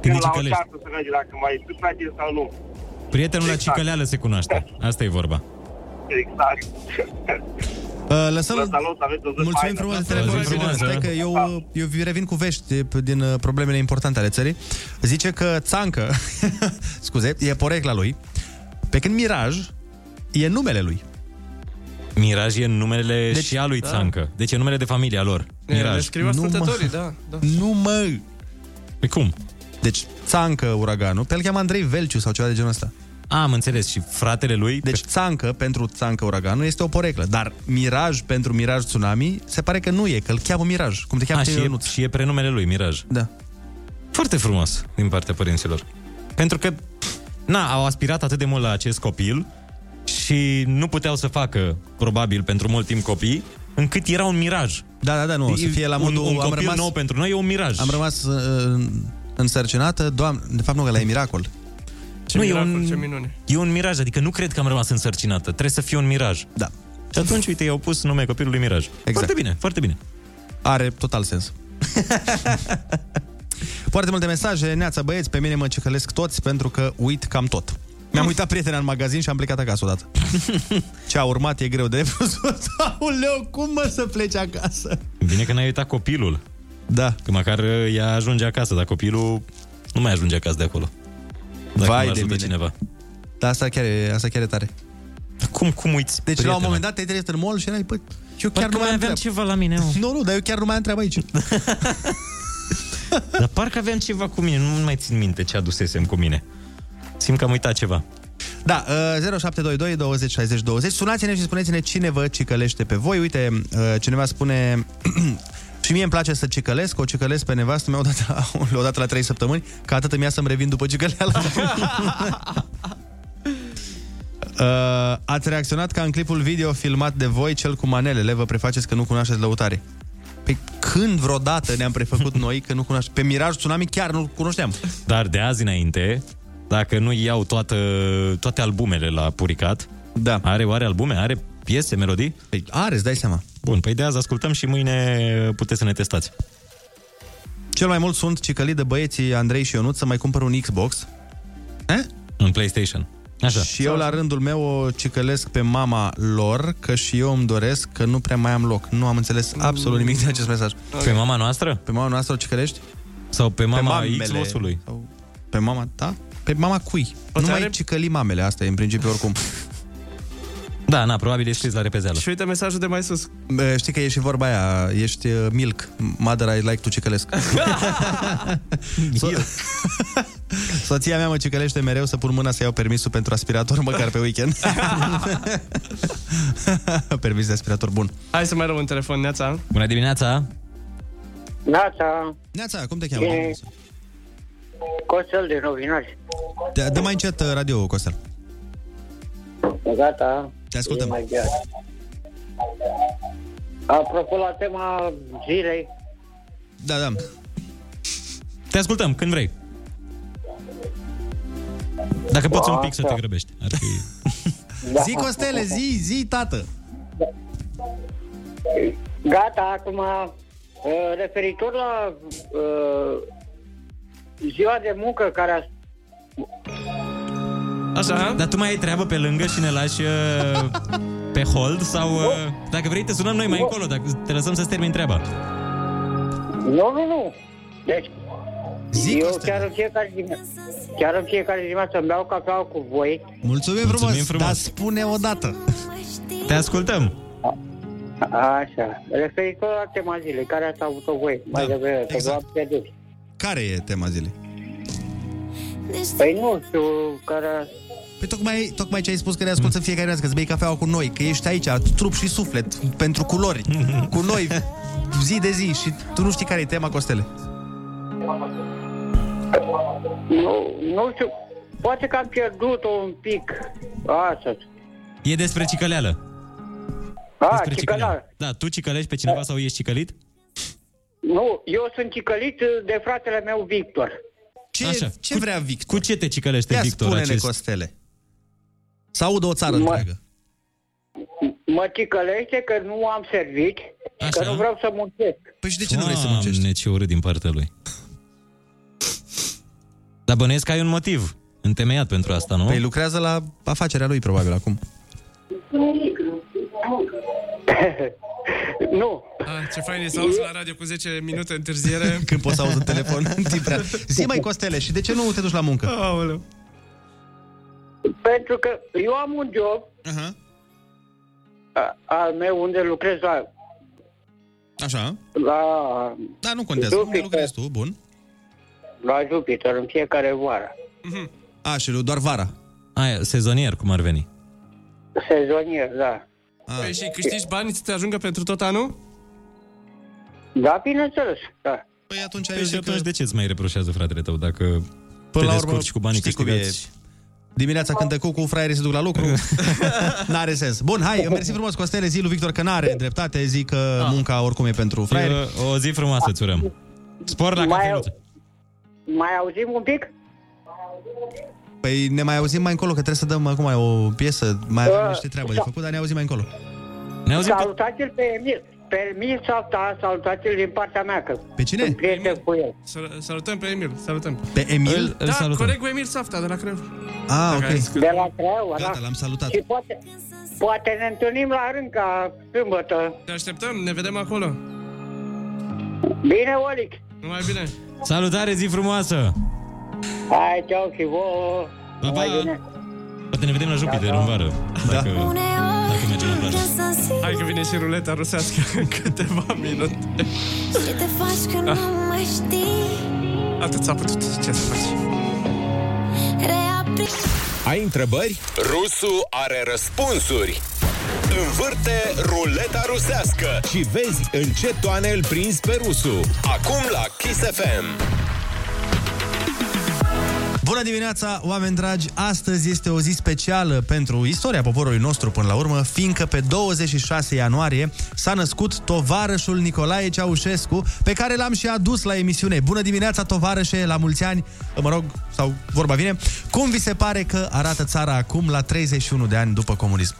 când la o cicălești. ceartă să vede dacă mai sunt prieteni sau nu. Prietenul la Exact. cicăleală se cunoaște. Asta e vorba. Exact. Uh, lăsăm... Vă salut, aveți o zi Mulțumim faină. frumos de Zi telefon. frumoasă. Stai că eu, eu vi- revin cu vești din uh, problemele importante ale țării. Zice că Țancă, scuze, e porecla lui, pe când Miraj e numele lui. Miraj e numele deci, și a lui da. Țancă. Deci e numele de familie a lor. Le Miraj. scriu ascultătorii, da. da. Nu mă! Pe cum? Deci Țancă uraganul, pe el cheamă Andrei Velciu sau ceva de genul ăsta. Am înțeles. Și fratele lui... Deci Țancă pentru Țancă uraganul este o poreclă, dar Miraj pentru Miraj Tsunami se pare că nu e, că îl cheamă Miraj, cum te cheamă A, pe și, e, Ionuț. și e prenumele lui, Miraj. Da. Foarte frumos din partea părinților. Pentru că, na, au aspirat atât de mult la acest copil și nu puteau să facă, probabil, pentru mult timp copii, încât era un miraj. Da, da, da, nu, o să fie la un, modul... un am copil rămas, nou pentru noi e un miraj. Am rămas uh, însărcinată, doamne, de fapt nu, că la e miracol. Ce nu, miracol, e un, ce minune. E un miraj, adică nu cred că am rămas însărcinată. Trebuie să fie un miraj. Da. Și atunci, uite, i-au pus nume copilului Miraj. Exact. Foarte bine, foarte bine. Are total sens. Foarte multe mesaje, neața băieți, pe mine mă cicălesc toți pentru că uit cam tot. Mi-am uitat prietena în magazin și am plecat acasă odată. Ce a urmat e greu de văzut. Aoleu, cum mă să pleci acasă? Bine că n-ai uitat copilul. Da. Că măcar uh, ea ajunge acasă, dar copilul nu mai ajunge acasă de acolo. Dacă Vai nu de ajută mine. cineva. Da, asta chiar e, asta chiar e tare. Cum, cum uiți Deci la un moment dat te-ai trezit în mall și erai, bă, eu chiar Parcă nu mai mai am aveam treabă. ceva la mine, mă. Nu, nu, dar eu chiar nu mai am treabă aici. Dar parcă aveam ceva cu mine, nu mai țin minte ce adusesem cu mine. Simt că am uitat ceva. Da, uh, 0722 20 60 20. Sunați-ne și spuneți-ne cine vă cicălește pe voi. Uite, uh, cineva spune... Și mie îmi place să cicălesc, o cicălesc pe nevastă mea odată, odată la 3 săptămâni, ca atât îmi ia să-mi revin după cicăleală. uh, ați reacționat ca în clipul video filmat de voi, cel cu manelele, vă prefaceți că nu cunoașteți lăutare. Păi când vreodată ne-am prefăcut noi că nu cunoaștem? Pe Miraj Tsunami chiar nu cunoșteam. Dar de azi înainte, dacă nu iau toată, toate albumele la Puricat, da. are oare albume? Are piese, melodii? Păi are, îți dai seama. Bun, păi de azi ascultăm și mâine puteți să ne testați. Cel mai mult sunt cicălit de băieții Andrei și Ionut să mai cumpăr un Xbox. Eh? Un PlayStation. Așa. Și eu la rândul meu o cicălesc pe mama lor, că și eu îmi doresc că nu prea mai am loc. Nu am înțeles absolut nimic din acest mesaj. Pe mama noastră? Pe mama noastră o cicălești? Sau pe mama mamele. Xbox-ului? Sau pe mama ta? Pe mama cui? Poate nu mai are- cicăli mamele, asta e în principiu oricum. Da, na, probabil e scris la repezeală. Și uite mesajul de mai sus. Bă, Știi că e și vorba aia, ești uh, milk, mother I like to cicălesc. so- Soția mea mă cicălește mereu să pun mâna să iau permisul pentru aspirator, măcar pe weekend. Permis de aspirator bun. Hai să mai luăm un telefon, Neața. Bună dimineața! Neața, Neața, cum te cheamă? e Costel de Novinari. Dă dă mai încet uh, radio, Costel. Gata. Te ascultăm. E mai grea. Apropo la tema zilei, Da, da. Te ascultăm, când vrei. Dacă poți un pic să te Așa. grăbești. Ar fi... Da. Zi, Costele, zi, zi, tată. gata, acum, uh, referitor la uh, ziua de muncă care a Așa? Dar tu mai ai treabă pe lângă și ne lași uh, pe hold sau uh, dacă vrei te sunăm noi mai încolo, dacă te lăsăm să-ți termin treaba. Nu, nu, nu. Deci, Zic eu asta. chiar în fiecare dimineață, chiar în fiecare dimineață îmi beau cafea cu voi. Mulțumim, Mulțumim frumos, frumos. dar spune o dată. Te ascultăm. Așa. Referitor la tema zilei, care ați avut-o voi mai Da, devreme, că exact. v-am pierdut. Care e tema zilei? Păi nu știu, care... Păi tocmai, tocmai ce ai spus că ne ascultă în fiecare dimineață, că îți bei cafeaua cu noi, că ești aici, trup și suflet, pentru culori, cu noi, zi de zi și tu nu știi care e tema, Costele. Nu, nu știu, poate că am pierdut-o un pic. Așa. E despre cicăleală. A, Despre cicălar. Da, tu cicălești pe cineva sau ești cicălit? Nu, eu sunt cicălit de fratele meu Victor. Ce, Așa. ce vrea Victor? Cu ce te cicălește Ia Victor spune-ne, acest? Costele. Să audă o țară Mă- întreagă. mă ticălește că nu am servit și că nu vreau să muncesc. Păi și de ce nu vrei să Doamne, muncești? ce urât din partea lui. Dar bănuiesc că ai un motiv întemeiat pentru asta, nu? Păi lucrează la afacerea lui, probabil, acum. nu. Ah, ce fain e să auzi la radio cu 10 minute întârziere. Când poți să auzi în telefon în timp real. Zi mai Costele, și de ce nu te duci la muncă? Aoleu. Pentru că eu am un job uh-huh. a, al meu unde lucrez la... Așa. La... Da, nu contează. Unde lucrezi tu? Bun. La Jupiter, în fiecare vară. A, și doar vara. Aia, sezonier, cum ar veni. Sezonier, da. Păi și câștigi bani să te ajungă pentru tot anul? Da, bineînțeles, da. Păi atunci Păi și atunci de ce îți mai reproșează fratele tău dacă Până te la urmă, descurci cu banii știi cum e. câștigați? Dimineața când cu cu fraierii se duc la lucru N-are sens Bun, hai, mersi frumos Costele Zi lui Victor că n-are dreptate Zi că munca oricum e pentru fraieri Eu- O zi frumoasă îți urăm. Spor la Mai, cafeluță. mai auzim un pic? Păi ne mai auzim mai încolo Că trebuie să dăm acum o piesă Mai avem Da. niște treabă de făcut Dar ne auzim mai încolo Ne auzim Salutați-l pe Emil. Pe Emil Safta, salutați-l din partea mea, că Pe cine? sunt prieten cu el. Sal- Salutăm pe Emil, salutăm. Pe Emil? da, colegul Emil Safta de la Creu. Ah, Dacă ai ok scris. De la Craiova, Gata, da. l-am salutat Și poate, poate ne întâlnim la rând ca sâmbătă. Te așteptăm, ne vedem acolo. Bine, Olic. Numai bine. Salutare, zi frumoasă! Hai, ceau și vouă. Pa, Numai pa. bine. Poate ne vedem la Jupiter în vară. Dacă, dacă mergem la plajă. Hai că vine și ruleta rusească în câteva minute. Și te faci că nu mai știi Atât s-a putut. Ce să faci? Reapri Ai întrebări? Rusu are răspunsuri. Învârte ruleta rusească și vezi în ce toane îl prinzi pe Rusu. Acum la Kiss FM. Bună dimineața, oameni dragi! Astăzi este o zi specială pentru istoria poporului nostru până la urmă, fiindcă pe 26 ianuarie s-a născut tovarășul Nicolae Ceaușescu, pe care l-am și adus la emisiune. Bună dimineața, tovarășe, la mulți ani, mă rog, sau vorba vine. Cum vi se pare că arată țara acum, la 31 de ani după comunism?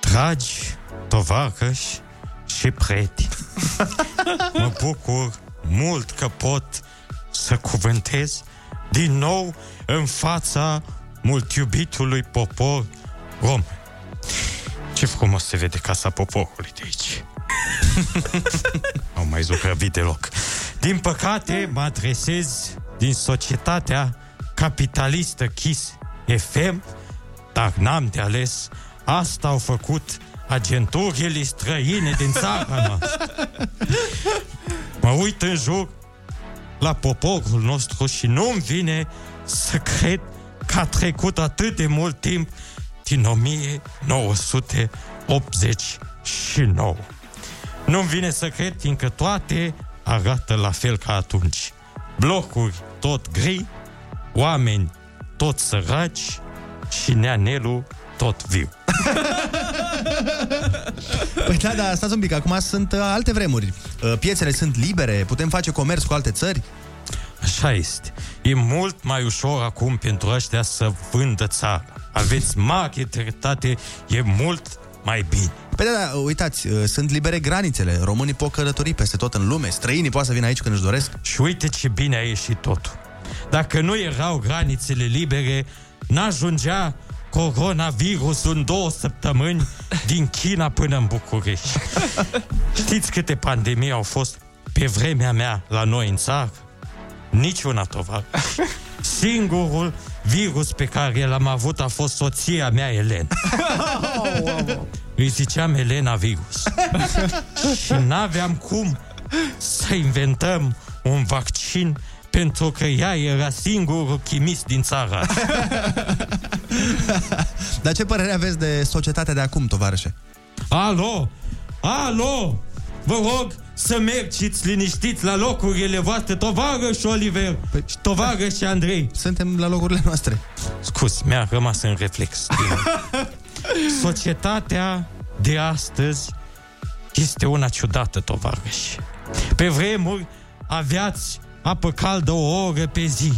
Dragi tovarăși și prieteni, mă bucur mult că pot să cuvântez din nou în fața mult iubitului popor rom. Ce frumos se vede casa poporului de aici. Au mai zugrăvit deloc. Din păcate, mă adresez din societatea capitalistă Kiss FM, dar n-am de ales. Asta au făcut agenturile străine din țara noastră. Mă uit în jur la poporul nostru și nu-mi vine să cred că a trecut atât de mult timp din 1989. Nu-mi vine să cred, fiindcă toate arată la fel ca atunci. Blocuri tot gri, oameni tot săraci și neanelul tot viu. Păi da, da, stați un pic, acum sunt uh, alte vremuri. Uh, piețele sunt libere, putem face comerț cu alte țări. Așa este. E mult mai ușor acum pentru ăștia să vândă țara. Aveți mare dreptate, e mult mai bine. Păi da, da, uitați, uh, sunt libere granițele. Românii pot călători peste tot în lume. Străinii poate să vină aici când își doresc. Și uite ce bine a ieșit totul. Dacă nu erau granițele libere, n-ajungea coronavirusul în două săptămâni din China până în București. Știți câte pandemii au fost pe vremea mea la noi în țară? Niciuna, tovar. Singurul virus pe care l-am avut a fost soția mea, Elena. Îi ziceam Elena virus. Și n-aveam cum să inventăm un vaccin pentru că ea era singurul chimist din țara. Dar ce părere aveți de societatea de acum, tovarășe? Alo! Alo! Vă rog să mergeți liniștiți la locurile voastre, tovarăș Oliver păi... și tovarăș Andrei. Suntem la locurile noastre. Scuz, mi-a rămas în reflex. Societatea de astăzi este una ciudată, tovarăș. Pe vremuri aveați apă caldă o oră pe zi.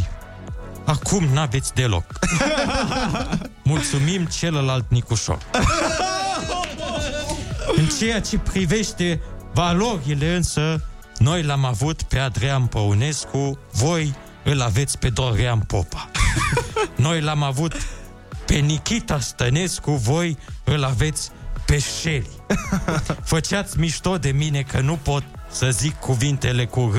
Acum n-aveți deloc. Mulțumim celălalt Nicușor. În ceea ce privește valorile însă, noi l-am avut pe Adrian Păunescu, voi îl aveți pe Dorian Popa. Noi l-am avut pe Nikita Stănescu, voi îl aveți pe Shelly. Făceați mișto de mine că nu pot să zic cuvintele cu R,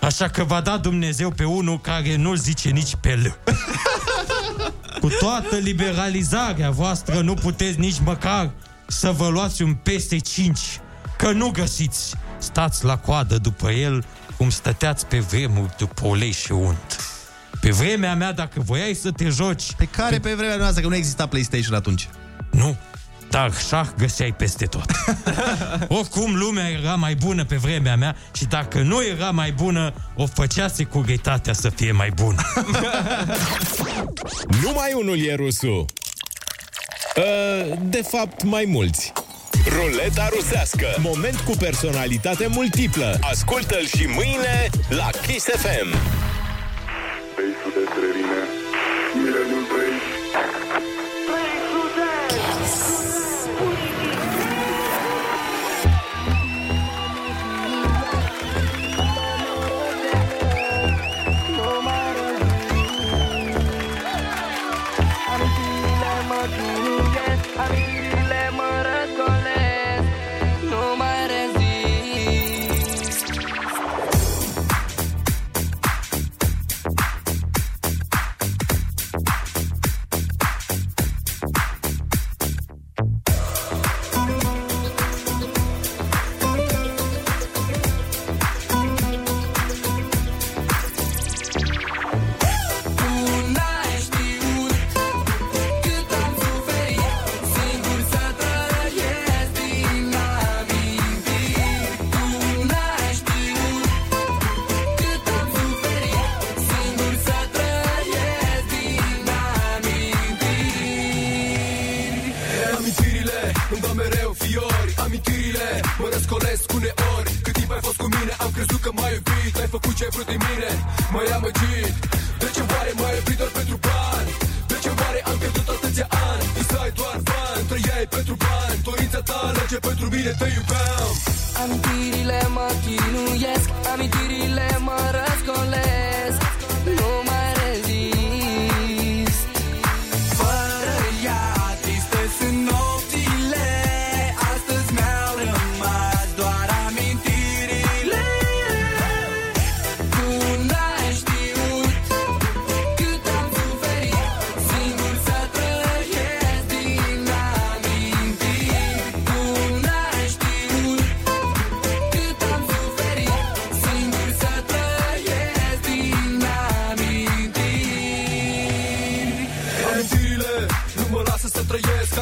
așa că va da Dumnezeu pe unul care nu-l zice nici pe L. Cu toată liberalizarea voastră nu puteți nici măcar să vă luați un PS5, că nu găsiți. Stați la coadă după el cum stăteați pe vremuri după ulei și unt. Pe vremea mea, dacă voiai să te joci... Pe care pe vremea noastră, că nu exista PlayStation atunci? Nu, dar șah găseai peste tot. Oricum, lumea era mai bună pe vremea mea și dacă nu era mai bună, o făcea securitatea să fie mai bună. Numai unul e rusul. Uh, De fapt, mai mulți. Ruleta rusească. Moment cu personalitate multiplă. Ascultă-l și mâine la Kiss FM.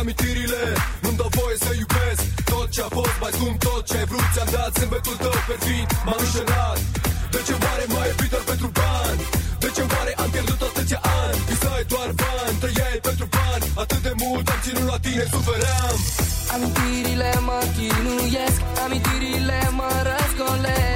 Amintirile. Nu-mi dau voie să iubesc Tot ce a fost mai scump, tot ce ai vrut Ți-am dat zâmbetul tău perfid M-am înșelat. De ce oare m-ai iubit doar pentru bani? De ce oare am pierdut atâția ani? Visai doar bani, trăiai pentru bani. Atât de mult am ținut la tine, sufeream. Amintirile mă chinuiesc Amintirile mă răscolesc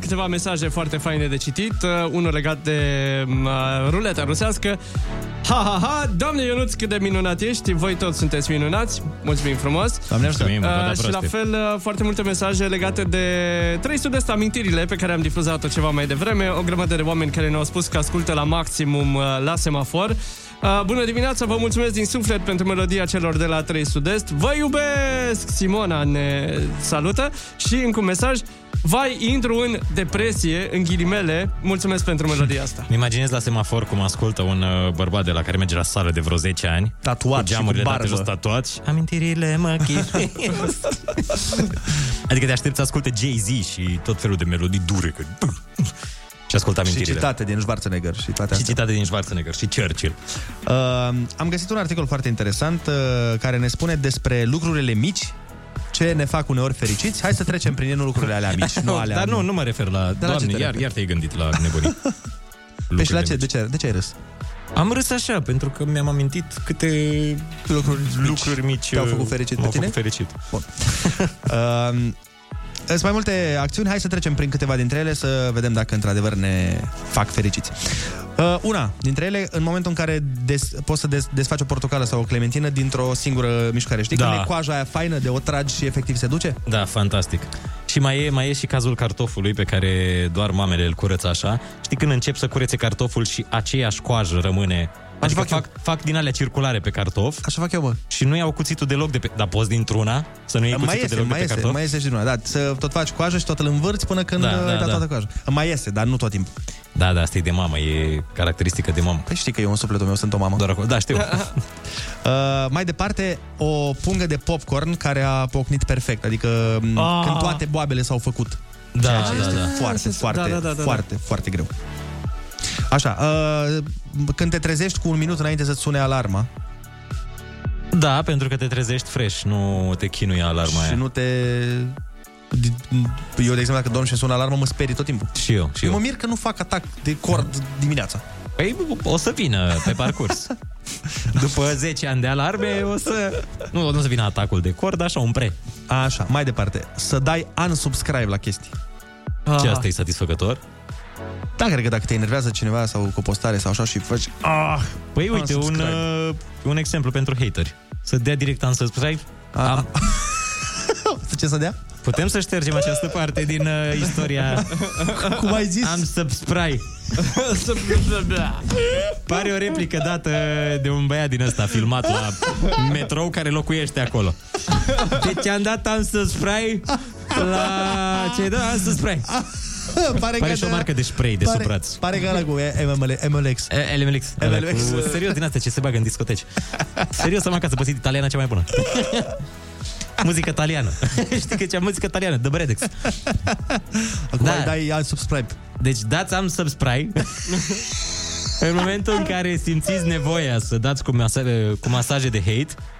câteva mesaje foarte faine de citit. Uh, unul legat de uh, ruleta rusească. Ha, ha, ha! Doamne Ionuț, cât de minunat ești! Voi toți sunteți minunați! Mulțumim frumos! Doamne ajută! Mulțumim, vă da Uh, și la proaste. fel, uh, foarte multe mesaje legate de 300 de amintirile pe care am difuzat-o ceva mai devreme. O grămadă de oameni care ne-au spus că ascultă la maximum uh, la semafor. Uh, bună dimineața, vă mulțumesc din suflet pentru melodia celor de la 3 Sud-Est. Vă iubesc! Simona ne salută și încă un mesaj. Vai, intru în depresie, în ghilimele. Mulțumesc pentru melodia asta. Mi imaginez la semafor cum ascultă un uh, bărbat de la care merge la sală de vreo 10 ani. Tatuat cu și geamurile cu date barbă. jos tatuat. și Amintirile mă chinuiesc. adică te aștept să asculte Jay-Z și tot felul de melodii dure. Că... Și ascult Și amintirile. citate din Schwarzenegger și toate Și astea. citate din Schwarzenegger și Churchill. Uh, am găsit un articol foarte interesant uh, care ne spune despre lucrurile mici ce ne fac uneori fericiți. Hai să trecem prin ele, nu lucrurile alea mici, nu alea... Dar nu, nu mă refer la... Dar la ce Doamne, te iar, referi? iar te-ai gândit la nebunii. Păi și la ce? Lucrurile De ce, de ce ai râs? Am râs așa, pentru că mi-am amintit câte lucruri mici, lucruri mici te-au uh, făcut fericit pe m-au tine? făcut fericit. Bun. uh, sunt mai multe acțiuni, hai să trecem prin câteva dintre ele să vedem dacă într-adevăr ne fac fericiți. Uh, una dintre ele, în momentul în care des, poți să des, desfaci o portocală sau o clementină dintr-o singură mișcare. Știi Da. când e coaja aia faină de o tragi și efectiv se duce? Da, fantastic. Și mai e, mai e și cazul cartofului pe care doar mamele îl curăță așa. Știi când încep să curețe cartoful și aceeași coajă rămâne Adică fac, fac, fac din alea circulare pe cartof. Așa fac eu, bă. Și nu iau cuțitul deloc de pe... Dar poți dintr-una să nu iei mai cuțitul iese, deloc mai de pe iese, cartof? mai iese și din una. Da, să tot faci coajă și tot îl învârți până când Da, da, da, da, da, da. toată coaja. Mai iese, dar nu tot timpul. Da, da, asta e de mamă, e caracteristică de mamă. Păi știi că eu în sufletul meu sunt o mamă. Doar acolo. Da, știu. Uh, mai departe, o pungă de popcorn care a pocnit perfect, adică Ah. ah. când toate boabele s-au făcut. Da, ceea da, ce este da. foarte, Ah, foarte, da, da, da, da. foarte, foarte greu. Așa, uh, când te trezești cu un minut înainte să-ți sune alarma Da, pentru că te trezești fresh, nu te chinuie alarma și aia. nu te... Eu, de exemplu, dacă dorm și sună alarmă, mă sperii tot timpul. Și eu, și Eu eu. mă mir că nu fac atac de cord dimineața. Păi o să vină pe parcurs. După 10 ani de alarme, o să... Nu, nu o să vină atacul de cord, așa, un pre. Așa, mai departe. Să dai unsubscribe la chestii. Ce asta e satisfăcător? Da, cred că dacă te enervează cineva sau cu o postare sau așa și faci... Ah, Păi uite, un, unsubscribe. uh, un exemplu pentru hateri. Să dea direct unsubscribe. Am, Ce să dea? putem să ștergem această parte din uh, istoria... Cum ai zis? Am subscribe. Pare o replică dată de un băiat din ăsta filmat la metrou care locuiește acolo. Deci am dat unsubscribe la... Ce da? Unsubscribe. Pare, Pare și o marcă de spray de pare, sub braț. Pare că ăla cu ML, MLX. E- LMLX. LMLX. Cu, serios din astea ce se bagă în discoteci. Serios, am acasă păsit italiana cea mai bună. muzică italiană. Știi că ce muzică italiană, The Bredex. Acum Da. da. dai unsubscribe. Deci dați am subscribe în momentul în care simțiți nevoia să dați cu, masaje, cu masaje de hate, cu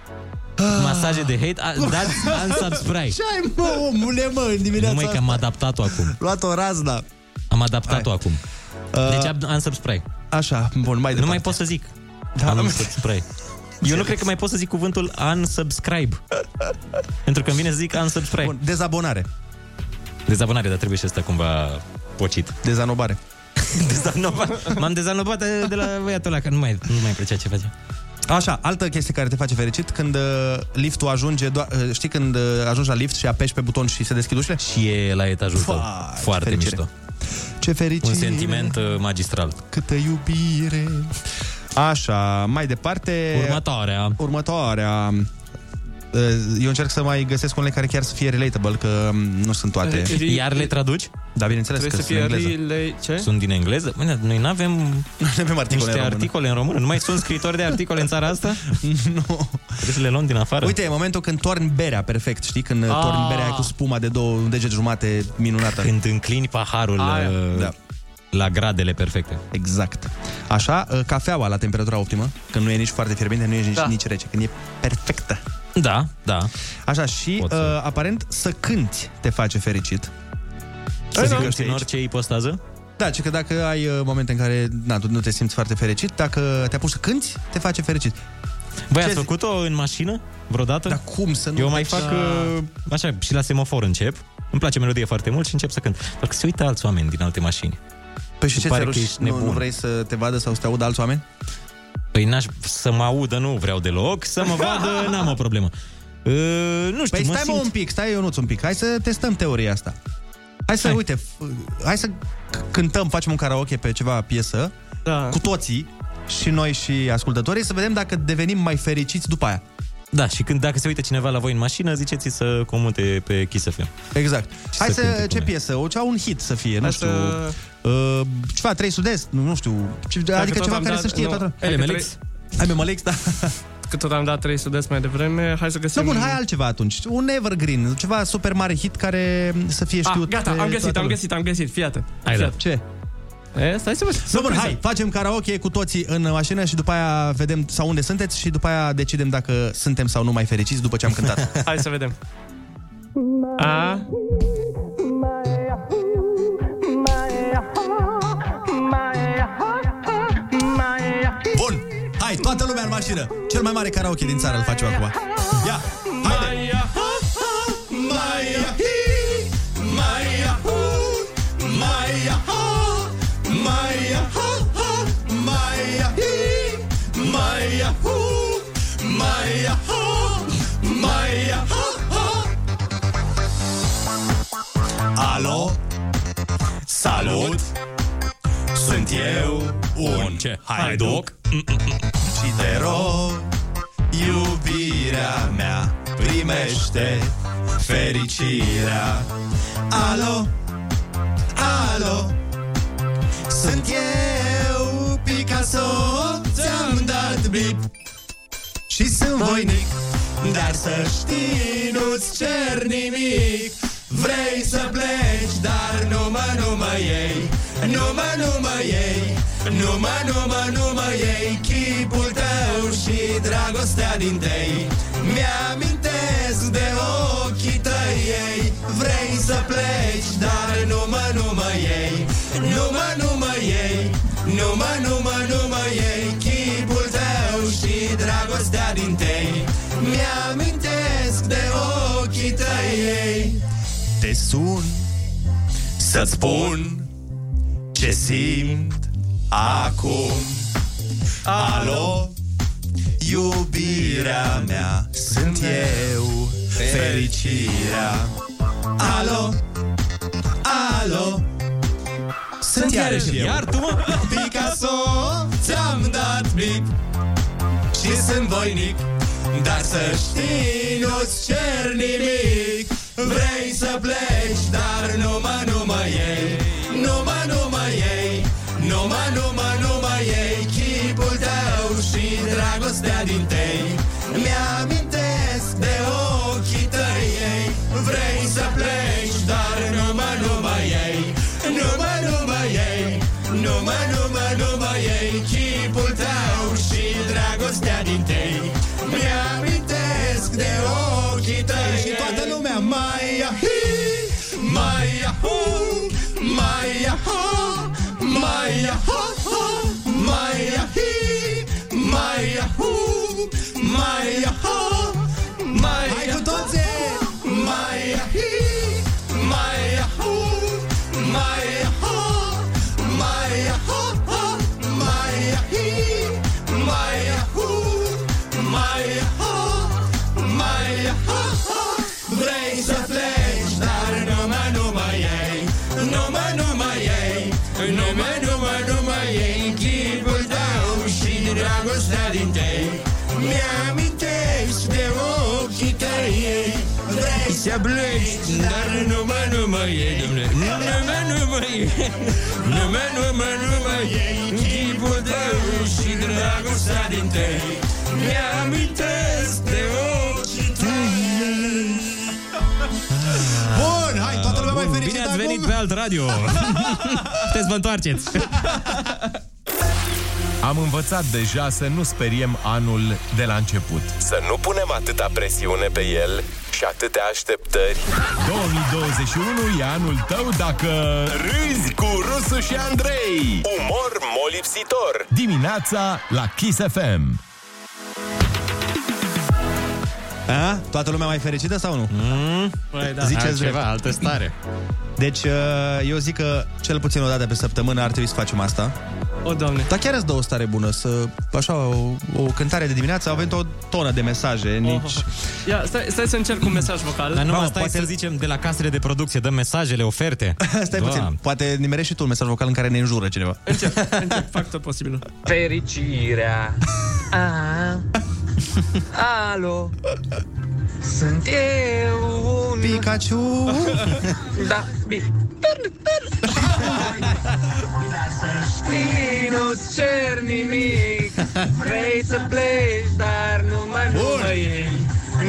masaje de hate, a, dați unsubscribe. Ce ai, mă, omule, mă, în dimineața Numai că am adaptat-o acum. Luat o razna. Am adaptat-o acum. Uh, Deci am unsubscribe. Așa, bun, mai Nu departe. mai pot să zic. Da. Am subscribe. Eu nu cred că mai pot să zic cuvântul unsubscribe. Pentru că îmi vine să zic unsubscribe. Bun, dezabonare. Dezabonare, dar trebuie și asta cumva pocit. Dezanobare. Dezanobat. M-am dezanobat de, de la băiatul ăla, că nu mai, nu mai plăcea ce face. Așa, altă chestie care te face fericit când uh, liftul ajunge, doar, uh, știi când uh, ajungi la lift și apeși pe buton și se deschid ușile? Și e la etajul tău. Fai, Foarte fericire. mișto. Ce fericire. Un sentiment uh, magistral. Câtă iubire. Așa, mai departe... Următoarea. Următoarea. Uh, Eu încerc să mai găsesc unele care chiar să fie relatable, că um, nu sunt toate. Iar le traduci? Da, bineînțeles Trebuie că să sunt fie în engleză. relay... Ce? Sunt din engleză? Bine, noi nu avem Nu avem articole niște în română. articole în română. Nu mai sunt scritori de articole în țara asta? nu. Trebuie să le luăm din afară. Uite, e momentul când torni berea, perfect, știi? Când Ah. ah. torni berea aia cu spuma de două un deget jumate minunată. Când înclini paharul Aia. uh, Da. la gradele perfecte. Exact. Așa, uh, cafeaua la temperatura optimă, când nu e nici foarte fierbinte, nu e nici, Da. nici rece, când e perfectă. Da, da. Așa, și Pot uh, să- aparent să cânti te face fericit. Să Păi, zic da. în orice ipostază? Da, ci că dacă ai uh, momente în care na, tu nu te simți foarte fericit, dacă te apuci să cânti, te face fericit. Voi ați făcut-o în mașină vreodată? Dar cum să nu Eu mai faci fac, la- uh, așa, și la semafor încep. Îmi place melodie foarte mult și încep să cânt. Doar că se uită alți oameni din alte mașini. Păi și ce pare ți că ruși? ești Nu, nebun. nu vrei să te vadă sau să te audă alți oameni? Păi n-aș, să mă audă nu vreau deloc, să mă vadă n-am o problemă. Uh, nu știu, Păi mă stai mă simt... un pic, stai Ionuț un pic. Hai să testăm teoria asta. Hai să, Hai. uite, f- hai să c- cântăm, facem un karaoke pe ceva piesă, da. cu toții, și noi și ascultătorii, să vedem dacă devenim mai fericiți după aia. Da, și când dacă se uită cineva la voi în mașină, ziceți să comute pe Kiss FM. Exact. Și Hai să să, cânte cu ce noi. piesă? O, ceva un hit să fie, nu Hai știu. să- Uh, ceva, trei sud-est, nu, nu știu. Ce, Dacă adică tot ceva am care dat- să știe nu, toată. hai că Melix? trei- Hai, pe Melix, da. Că tot am dat 3 sud mai devreme, hai să Da, găsim... bun, hai altceva atunci. Un evergreen, ceva super mare hit care să fie Ah, știut. gata, de am găsit, toată am lumea. găsit, am găsit, fii atent. Hai, Fii da. atent. Ce? E, stai să văd. Nu, bun, hai, facem karaoke cu toții în mașină și după aia vedem sau unde sunteți și după aia decidem dacă suntem sau nu mai fericiți după ce am cântat. Hai să vedem. A. hai, toată lumea în mașină. Cel mai mare karaoke din țară îl facem acum. Ia, haide! Alo, salut, sunt eu un Ce? haiduc și te rog, iubirea mea primește fericirea. Alo, alo, sunt eu, Picasso, ți-am dat bip și sunt voinic, dar să știi, nu-ți cer nimic. Vrei să pleci, dar nu mă, nu mă iei. Nu mă, nu mă iei. Nu mă, nu mă, nu mă iei. Chipul tău și dragostea din tei. Mi-amintesc de ochii tăi ei. Vrei să pleci, dar nu mă, nu mă iei. Nu mă, nu mă iei. Nu mă, nu mă, nu mă iei. Chipul tău și dragostea din tei. Mi-amintesc de ochii tăi ei te sun Să-ți spun Ce simt Acum. Alo Iubirea mea Sunt eu Fericirea. Alo Alo Sunt iarăși eu. Iar tu, mă? Picasso Ți-am dat bip Și sunt voinic Dar să știi Nu-ți cer nimic Vrei să pleci Dar nu mă, nu mă iei. Nu mă, nu mă iei. Nu mă, nu mă, nu mă iei. Chipul tău și dragostea din tei. Mi-amintesc Mai ahu Mai ahi Mai ahu Mai ahu Mai Vrei să pleci, dar nu mă, nu mă iei domne. Nu mă, nu mă iei Nu mă, nu mă, nu mă iei Chipul tău și dragostea din tei Mi-amintesc de ochii tăi Bun, hai, toată lumea mai fericită Bine ați acum? venit pe alt radio. Puteți să vă întoarceți. Am învățat deja să nu speriem anul de la început. Să nu punem atâta presiune pe el și atâtea așteptări. 2021 e anul tău dacă... Râzi cu Rusu și Andrei. Umor molipsitor. Dimineața la Kiss FM. A? Toată lumea mai fericită sau nu? Mm? Păi, da. Ziceți Altceva, drept. altă stare. Deci, uh, eu zic că cel puțin o dată pe săptămână ar trebui să facem asta. O, doamne. Dar chiar îți dă o stare bună să, așa, o, o cântare de dimineață, avem o tonă de mesaje, nici... Ia, stai, stai să încerc un mesaj vocal. Dar nu, Mamă, stai poate- să zicem de la casele de producție, dăm mesajele, oferte. Stai Doamne. puțin, poate nimerești și tu un mesaj vocal în care ne înjură cineva. Încerc, încerc, fac tot posibilul. Fericirea a, Alo. Sunt eu un Pikachu. Da, bine. Știi, nu-ți cer nimic. Vrei să pleci, dar nu mă, nu mă iei.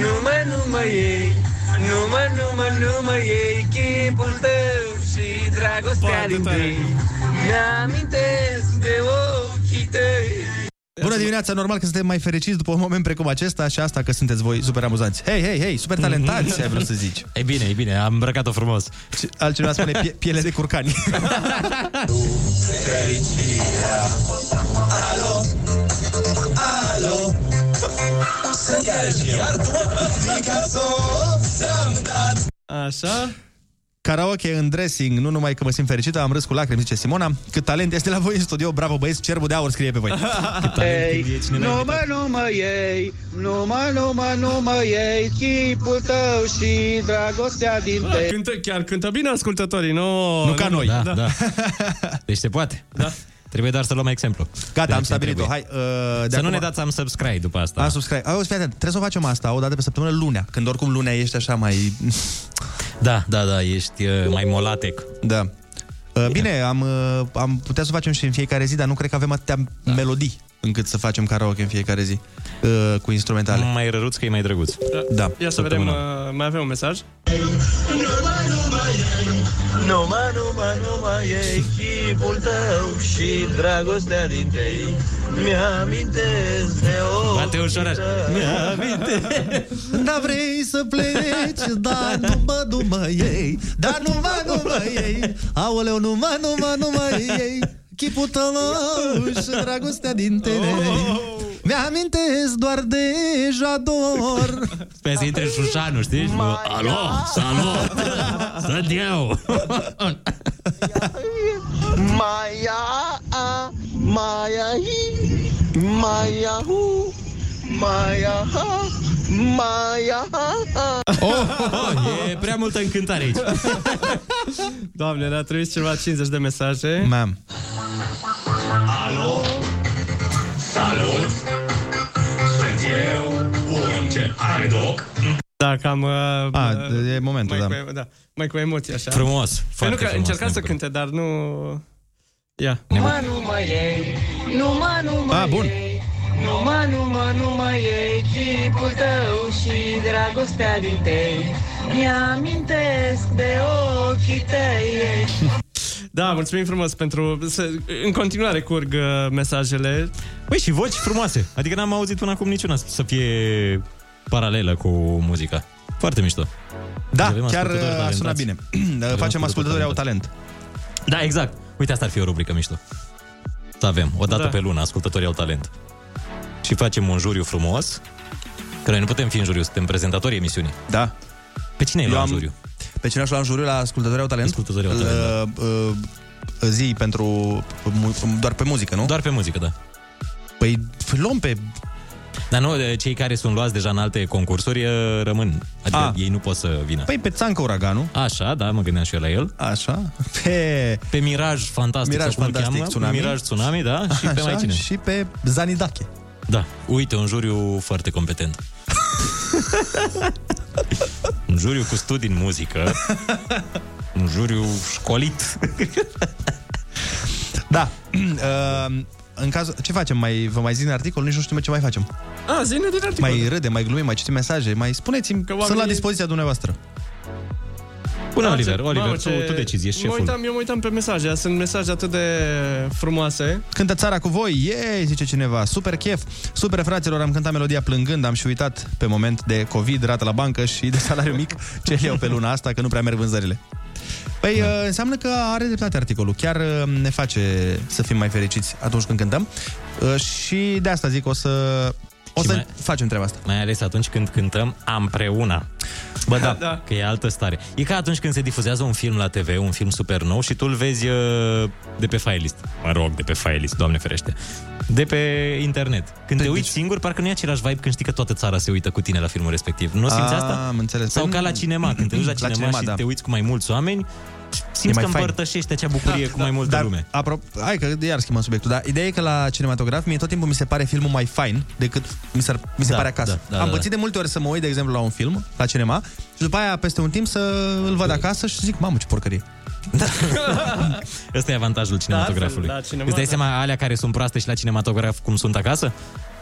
Nu mă, nu mă iei. Nu mă, nu mă, nu mă iei. Chipul tău și dragostea din tăi Mi-amintesc de ochii tăi Bună dimineața, normal că suntem mai fericiți după un moment precum acesta și asta că sunteți voi super amuzanți. Hei, hei, hei, super talentați, ai vrut să zici. E bine, e bine, am îmbrăcat-o frumos. Și Altcineva spune pie- piele de curcani. Fericirea Alo Alo Sunt aici iar tu Picasso Ți-am dat Așa. Karaoke în dressing, nu numai că mă simt fericită, am râs cu lacrimi, zice Simona. Cât talent este la voi în studio, bravo băieți, cerbul de aur scrie pe voi. Ei, nu mă, nu mă iei, nu mă, nu mă, nu mă iei, chipul tău și dragostea din Ah, tei. cântă, chiar cântă bine ascultătorii, nu... Nu ca noi. Da, da. Deci se poate. Da. Trebuie doar să luăm exemplu. Gata, De am ce stabilit-o. trebuie. Hai, uh, de Să acum... nu ne dați am subscribe după asta. Am subscribe. Auzi, fii atent, trebuie să o facem asta o dată pe săptămână lunea, când oricum lunea ești așa mai... Da, da, da, ești uh, mai molatec. Da. Uh, bine, am, uh, am putea să o facem și în fiecare zi, dar nu cred că avem atâtea da. melodii încât să facem karaoke în fiecare zi uh, cu instrumentale. Mai răruț că e mai drăguț. Da. Ia să vedem, Săptămâna. uh, mai avem un mesaj? Nu mă, nu mă, nu mă iei Chipul tău și dragostea din tei Mi-amintesc de o Bate ușor așa. Mi-amintesc. Da vrei să pleci, da nu mă, nu mă iei. Da nu mă, nu mă iei. Aoleu, nu mă, nu mă, nu mă iei Chipul tău și dragostea din tine Mi-amintesc doar de jador Sper să intre Șușanu, știi? Și, Alo, salut! Sunt eu! Maia, a, Maia, hi, Maia, hu, Maia, ha, Maia, ha. Oh, oh, e prea multă încântare aici. Doamne, ne-a trebuit ceva 50 de mesaje. Mam. Alo Salut Sunt eu Un ce are doc Da, cam... Uh, A, uh, e momentul, mai da. Cu, da. Mai cu emoții, așa. Frumos, Păi foarte nu, că frumos, încerca să nebunie. cânte, dar nu... Ia. Nu mă, nu mă iei Nu mă, nu mă A, bun. iei Nu mă, nu mă, nu mă iei Chipul tău și dragostea din tei Mi-amintesc de ochii tăi Da, mulțumim frumos pentru... Să, în continuare curg uh, mesajele. Băi, și voci frumoase. Adică n-am auzit până acum niciuna să fie paralelă cu muzica. Foarte mișto. Da, Avem chiar ascultători uh, a sunat bine. talentați. Facem ascultători au talentați. talent. Da, exact. Uite, asta ar fi o rubrică mișto. Să avem, o dată Da. pe lună, ascultătorii au talent. Și facem un juriu frumos, că noi nu putem fi în juriu, suntem prezentatorii emisiunii. Da. Pe cine e Eu la am- juriu? Pe cine aș lua în juriu la Ascultătorii au talent? Ascultătorii au talent, uh, uh, zi pentru... mu- doar pe muzică, nu? Doar pe muzică, da. Păi luăm pe... Dar nu, de- cei care sunt luați deja în alte concursuri eh, rămân. Adică Ah. ei nu pot să vină. Păi pe Țancă Uraganul. Așa, da, mă gândeam și eu la el. Așa. Pe... Pe Miraj Fantastic, Miraj sau cum îl Fantastic cheamă? Tsunami. Miraj Tsunami, da? Și pe Așa, mai cine? Și pe Zanidache. Da, uite, un juriu foarte competent. un juriu cu studii în muzică. un juriu școlit. Da. Uh, în cazul... Ce facem? Mai, vă mai zic în articol? Nici nu știu ce mai facem. A, zine din articol. Mai râdem, mai glumim, mai citim mesaje, mai spuneți-mi, Că sunt la oamenii- dispoziția dumneavoastră. Bună, Da, Oliver, ce- Oliver, mamă, tu, tu decizi, ești mă șeful. uitam, eu mă uitam pe mesaje, sunt mesaje atât de frumoase. Cântă țara cu voi, yay, zice cineva. Super chef, super fraților, am cântat melodia plângând, am și uitat pe moment de COVID, rată la bancă și de salariu mic, ce iau pe luna asta, că nu prea merg vânzările. Păi da. înseamnă că are dreptate articolul. Chiar uh, ne face să fim mai fericiți atunci când cântăm. Uh, Și de asta zic, o să O Și să mai- facem treaba asta. Mai ales atunci când cântăm împreună. Bă, da. Da. Că e altă stare. E ca atunci când se difuzează un film la TV, un film super nou și tu îl vezi uh, de pe file list. Mă rog, de pe file list, doamne ferește. De pe internet. Când te uiți singur, parcă nu e același vibe când știi că toată țara se uită cu tine la filmul respectiv. Nu simți A, asta? Am înțeles. Sau Păi ca nu- la cinema, când te duci la cinema, cinema, și da. te uiți cu mai mulți oameni, simți mai că fain. împărtășești acea bucurie cu mai multă Dar, lume. Apropo, hai că iar schimbăm subiectul, dar ideea e că la cinematograf mie tot timpul mi se pare filmul mai fain decât mi se, mi se Da, pare acasă. da, da, Am da. pățit de multe ori să mă uit, de exemplu, la un film, la cinema, și după aia, peste un timp, să îl văd acasă și zic, mamă, ce porcărie. Ăsta e avantajul cinematografului. Da, la cinema, Îți dai da. seama alea care sunt proaste și la cinematograf cum sunt acasă?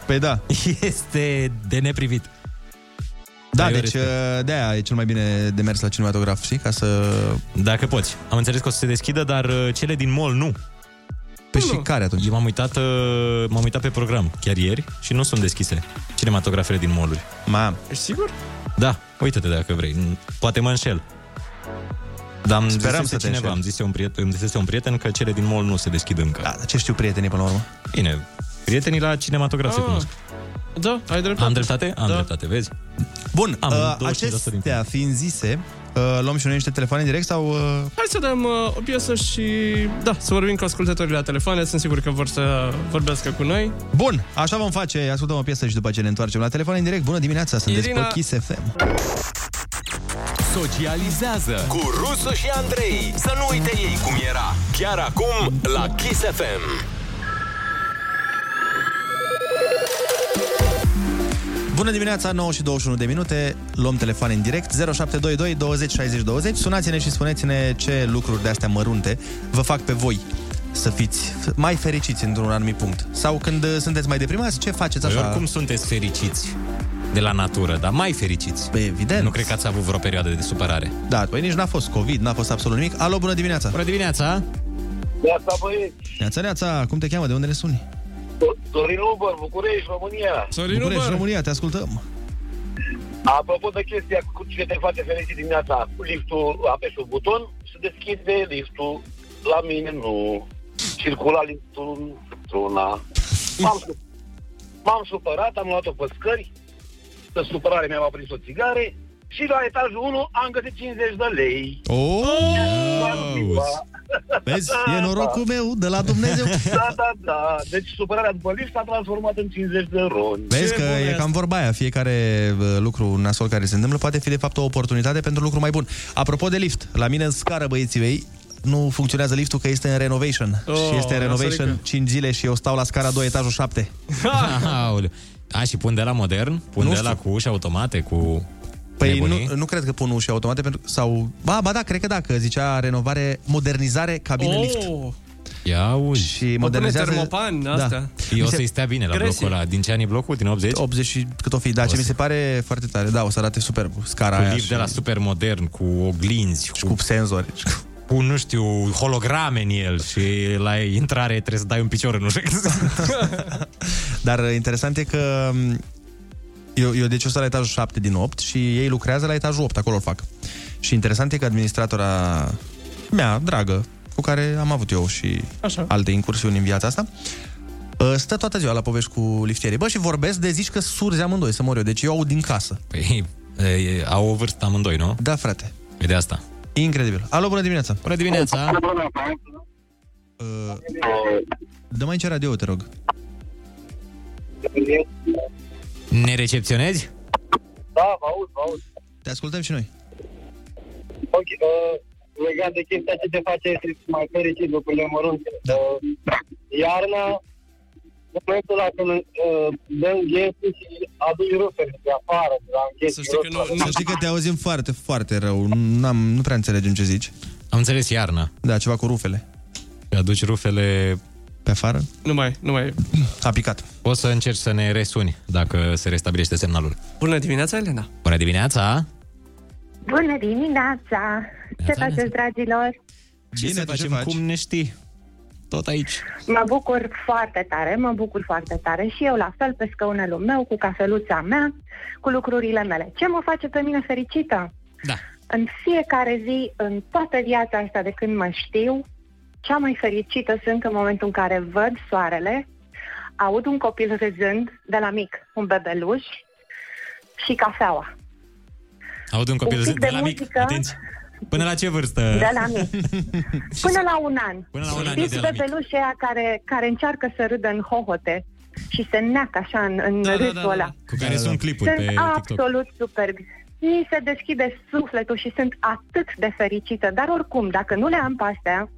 Păi da. Este de neprivit. Da, Ai o deci respect. de-aia e cel mai bine de mers la cinematograf, știi? Ca să... Dacă poți. Am înțeles că o să se deschidă, dar uh, cele din mall nu. Păi și care atunci? Eu m-am uitat, uh, m-am uitat pe program chiar ieri și nu sunt deschise cinematografele din mall Mam. Ești sigur? Da, uite-te dacă vrei. Poate mă înșel. Dar am Sperăm zisese să te cineva, înșeli. am zis un prieten, îmi zisese un prieten că cele din mall nu se deschid încă. Da, ce știu prietenii până la urmă? Bine, prietenii la cinematograf se Ah. cunosc. Da, ai dreptate. Am dreptate? Am Da. dreptate, vezi? Bun, Am uh, 25% din acestea fiind zise, uh, luăm și noi niște telefoane direct sau... Uh... Hai să dăm uh, o piesă și, da, să vorbim cu ascultătorii la telefoane. Sunt sigur că vor să vorbească cu noi. Bun, așa vom face, ascultăm o piesă și după ce ne întoarcem la telefon în direct. Bună dimineața, sunteți Irina- pe Kiss FM. Socializează cu Rusu și Andrei. Să nu uite ei cum era. Chiar acum la Kiss FM. Bună dimineața, 9 și 21 de minute, luăm telefon în direct 0722 20 60 20. Sunați-ne și spuneți-ne ce lucruri de astea mărunte vă fac pe voi să fiți mai fericiți într-un anumit punct. Sau când uh, sunteți mai deprimați, ce faceți Voi așa? oricum sunteți fericiți de la natură, dar mai fericiți. Păi, evident. Nu cred că ați avut vreo perioadă de supărare. Da, păi nici n-a fost COVID, n-a fost absolut nimic. Alo, bună dimineața! Bună dimineața! Neața, băieți! Neața, Neața, cum te cheamă? De unde ne suni? Dorin Uber, București, România. București, România, te ascultăm. Apropo de chestia cu ce te face fericit dimineața, cu liftul, apeși un buton, se deschide liftul. La mine nu. Circula liftul într-una. M-am, su- m-am supărat, am luat-o pe scări. De supărare mi-am aprins o țigare și la etajul 1 am găsit 50 de lei. Oh! Vezi, e norocul meu de la Dumnezeu. Da, da, da. Deci supărarea după lift s-a transformat în 50 de roni. Vezi că e cam vorba aia, fiecare uh, lucru nasol care se întâmplă poate fi de fapt o oportunitate pentru lucru mai bun. Apropo de lift, la mine în scară, băieții mei, nu funcționează liftul că este în renovation. Oh, și este în renovation nasolică. 5 zile și eu stau la scara 2, etajul 7. Aoleu. A, și pun de la modern? Pun Nu de știu. la cu uși automate, cu Păi nebunii? nu, nu cred că pun uși automate pentru sau ba, ba da, cred că da, că zicea renovare, modernizare cabine Oh! lift. Ia auzi. Și modernizează Da. termopan, astea. Eu o Mi se- să-i stea bine la Gresie. blocul ăla. Din ce ani e blocul? Din 80? 80 și cât o fi, da, ce mi se pare foarte tare. Da, o să arate superb scara Cu aia. lift de la super modern, cu oglinzi, și cu senzori. Cu, nu știu, holograme în el și la intrare trebuie să dai un picior în ușă. Dar uh, interesant e că m, eu, eu deci eu stau la etajul 7 din 8 și ei lucrează la etajul 8, acolo îl fac. Și interesant e că administratora mea, dragă, cu care am avut eu și Așa. alte incursiuni în viața asta, uh, stă toată ziua la povești cu liftierii. Bă, și vorbesc de zici că surzi amândoi să mor eu, deci eu aud din casă. Păi, e, au o vârstă amândoi, nu? Da, frate. E de asta. Incredibil. Alo, bună dimineața! Bună dimineața! Uh, dă mai ce radio, te rog. Ne recepționezi? Da, vă aud, vă aud. Te ascultăm și noi. Ok, uh, legat de chestia ce te face mai fericit, lucrurile mărunte. Da. Uh, iarna, în momentul ăla când uh, dăm ghesul și aduci rufele de afară, de la ghesul. Să știi că nu, Să știi că te auzim foarte, foarte rău. N-am, nu prea înțelegem ce zici. Am înțeles iarna. Da, ceva cu rufele. Aduci rufele... Pe afară? Nu mai, nu mai. A picat. O să încerci să ne resuni dacă se restabilește semnalul. Bună dimineața, Elena! Bună dimineața! Bună dimineața! Ce faceți, dragilor? Ce să facem? Cum ne știi? Tot aici. Mă bucur foarte tare, mă bucur foarte tare și eu la fel pe scaunelul meu, cu cafeluța mea, cu lucrurile mele. Ce mă face pe mine fericită? Da. În fiecare zi, în toată viața asta de când mă știu, cea mai fericită sunt în momentul în care văd soarele, aud un copil râzând de la mic, un bebeluș și cafeaua. Aud un copil Un pic de, de la mic. muzică. Atenție. Până la ce vârstă? De la mic. Până la un an. Până la un an, Știți de la mic. bebelușii aia care, care încearcă să râdă în hohote și se neacă așa în, în Da, da, râsul da, da. ăla. Cu care sunt clipuri Sunt pe TikTok. absolut superbi. Mi se deschide sufletul și sunt atât de fericită. Dar oricum, dacă nu le am pe astea,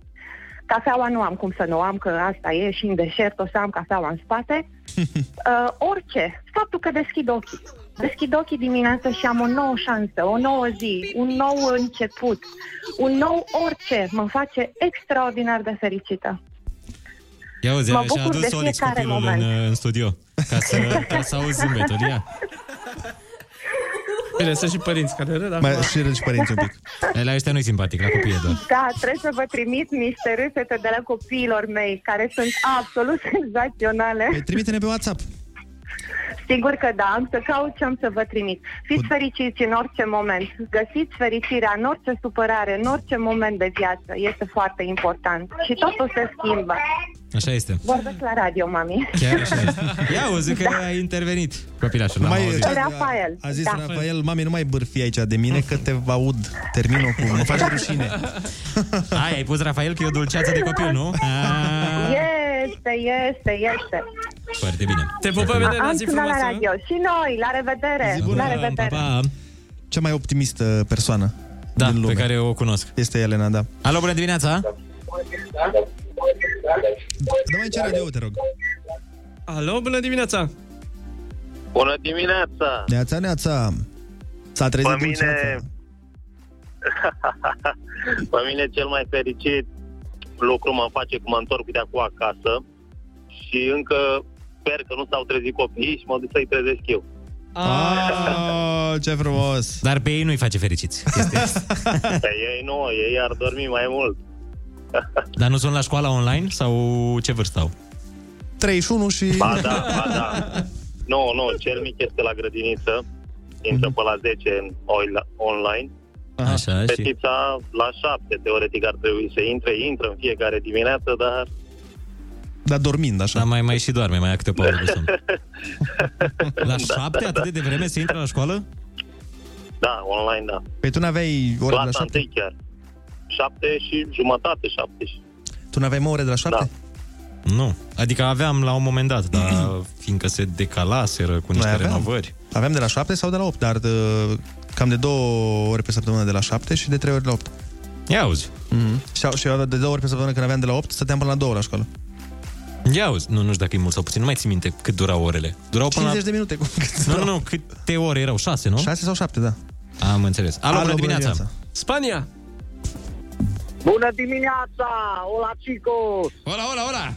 cafeaua nu am cum să nu o am, că asta e și în deșert o să am cafeaua în spate. uh, orice. Faptul că deschid ochii. Deschid ochii dimineața și am o nouă șansă, o nouă zi, un nou început, un nou orice mă face extraordinar de fericită. Ia uzi, Mă și-a bucur de adus Olix fiecare copilul în, moment. în studio ca să, ca să auzi zâmbetul. Ia. Bine, sunt și părinți care râd Mai, acum. și râd și părinții un pic. La ăștia nu-i simpatic, la copii e doar. Da, trebuie să vă trimit niște râsete de la copiilor mei, care sunt absolut senzaționale. Păi trimite-ne pe WhatsApp. Sigur că da, am să caut ce am să vă trimit. Fiți fericiți în orice moment. Găsiți fericirea în orice supărare, în orice moment de viață. Este foarte important. Și totul se schimbă. Așa este. Vorbesc la radio, mami. Chiar așa este. Ia uzi că Da. ai intervenit. Copilașul, n-am Mai- auzit. Rafael. A zis da. Rafael, mami, nu mai bârfi aici de mine că te aud. Termină cu... Mă face rușine. Ai, ai pus Rafael că e o dulceață de copil, nu? Ah, Este, este, este. Foarte bine. Te pupăm, Elena, Am zi sunat la frumoasă. radio. Și noi, la revedere. Zi bună. La revedere. Pa. Cea mai optimistă persoană Da, din lume. pe care o cunosc. Este Elena, da. Alo, bună dimineața! Dă mai ce radio, te rog. Alo, bună dimineața! Bună dimineața! Neața, neața. S-a trezit Pe mine, dulceața. pe mine cel mai fericit lucru mă face că mă întorc de acum acasă și încă sper că nu s-au trezit copiii și mă duc să-i trezesc eu. Oh, ce frumos. Dar pe ei nu-i face fericiți. chestia asta. Pe ei nu, ei ar dormi mai mult. Dar nu sunt la școala online sau ce vârstă au? 31 și... Ba da, ba da. Nu, nu, cel mic este la grădiniță, intră pe la 10 în oil- online. Așa, și... Fetița la 7, teoretic ar trebui să intre, intră în fiecare dimineață, dar Dar dormind, așa. Dar mai, mai și doarme, mai ia câte o pauză de somn. La șapte, atât de devreme se intră la școală? da, online, da. Păi tu n-aveai ore de la Clasa șapte? întâi chiar. 7 și jumătate, 7 și... Tu n-aveai mă ore de la șapte? Nu. Adică aveam la un moment dat, dar fiindcă se decalaseră cu niște Noi aveam. renovări. Aveam de la 7 sau de la 8, dar de, cam de două ore pe săptămână de la 7 și de 3 ori la 8. Ia auzi. Mm-hmm. Și, și eu de două ori pe săptămână când aveam de la 8, stăteam până la 2 la școală. Ia auzi. Nu, nu știu dacă e mult sau puțin. Nu mai țin minte cât durau orele. Durau până 50 la... de minute. Cum Nu, nu, nu. Câte ore erau? Șase, nu? 6 sau 7, da. Am înțeles. Alo, bună dimineața. Spania! Bună dimineața! Hola, chicos! Hola, hola, hola!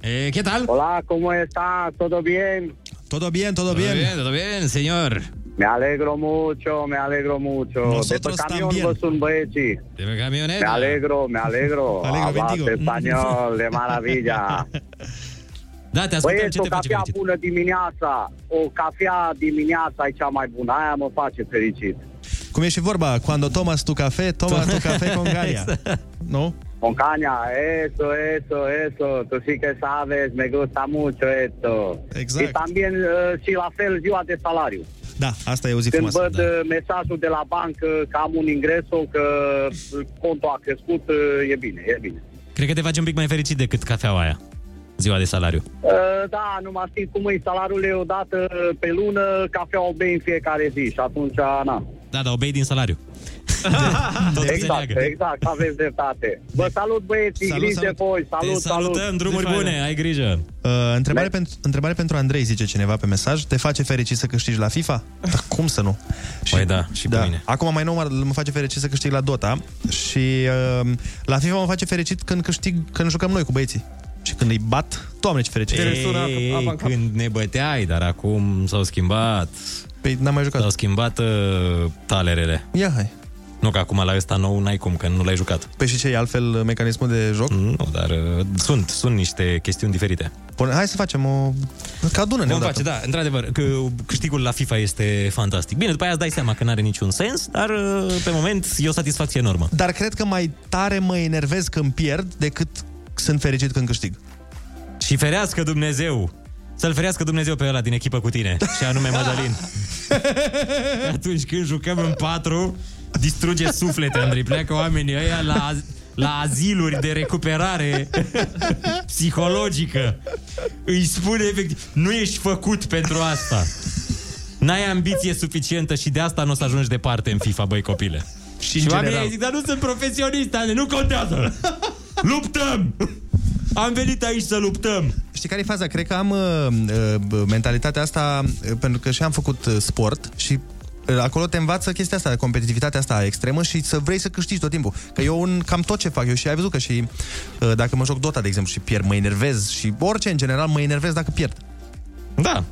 Eh, ¿Qué tal? Hola, ¿cómo está? ¿Todo bien? Todo bien, todo Todo bien. bien, todo bien, señor. Me alegro mucho, me alegro mucho. Nosotros de pe camion también. vă sun băieții. De pe camioneta. Me alegro, me alegro. Alegro Hablas contigo. español, de maravilla. Da, te ascultăm. Băieți, Ce o te face cafea fericit? bună dimineața. O cafea dimineața e cea mai bună. Aia mă face fericit. Cum e și vorba, cuando tomas tu café, toma tu café con galia. Nu? Con caña, eso, eso, eso. Tú sí que sabes, me gusta mucho esto. Exact. Y también uh, și la fel ziua de salariu. Da, asta e o zi Când frumoasă. văd uh, mesajul de la bancă că am un ingreso, că uh, contul a crescut, uh, e bine, e bine. Cred că te face un pic mai fericit decât cafeaua aia. Ziua de salariu. Uh, da, nu mă știi cum e salariul e o dată pe lună, cafea o bei în fiecare zi și atunci, na. Da, da, o bei din salariu. Tot se Exact, leagă. exact, aveți dreptate. Vă salut băieții, Salut, grijă salut. voi, salut, Te salutăm, salut. drumuri Zi faină. bune, ai grijă. Uh, întrebare, pentru, întrebare pentru Andrei, zice cineva pe mesaj. Te face fericit să câștigi la FIFA? Dar cum să nu? Și, Păi da, și pe mine. Acum mai nou mă, mă face fericit să câștig la Dota și uh, la FIFA mă face fericit când câștig, când jucăm noi cu băieții. Și când îi bat, doamne ce fericit. Te resură apa- Ei, apa în cap. când ne băteai, dar acum s-au schimbat. Păi n-am mai jucat. S-au schimbat uh, talerele. Ia hai. Nu că acum la ăsta nou n-ai cum, că nu l-ai jucat. Păi și ce e altfel mecanismul de joc? Nu, dar uh, sunt, sunt niște chestiuni diferite. Pune, hai să facem o... Că adună-ne Vom odată. face, da, într-adevăr, că câștigul la FIFA este fantastic. Bine, după aia îți dai seama că n-are niciun sens, dar uh, pe moment e o satisfacție enormă. Dar cred că mai tare mă enervez când pierd decât sunt fericit când câștig. Și ferească Dumnezeu Să-l ferească Dumnezeu pe ăla din echipă cu tine, și anume Madalin. Atunci când jucăm în patru, distruge suflete, Andrei. Pleacă oamenii ăia la, la aziluri de recuperare psihologică. Îi spune efectiv, nu ești făcut pentru asta. N-ai ambiție suficientă și de asta nu o să ajungi departe în FIFA, băi copile. Și Și, în și oamenii general. îi zic, dar nu sunt profesionist, Ale, nu contează. Luptăm! Am venit aici să luptăm. Știi care e faza? Cred că am uh, uh, mentalitatea asta uh, pentru că și am făcut uh, sport și uh, acolo te învață chestia asta, competitivitatea asta extremă și să vrei să câștigi tot timpul. Că eu un, cam tot ce fac eu și ai văzut că și uh, dacă mă joc Dota, de exemplu, și pierd, mă enervez și orice în general mă enervez dacă pierd. Da.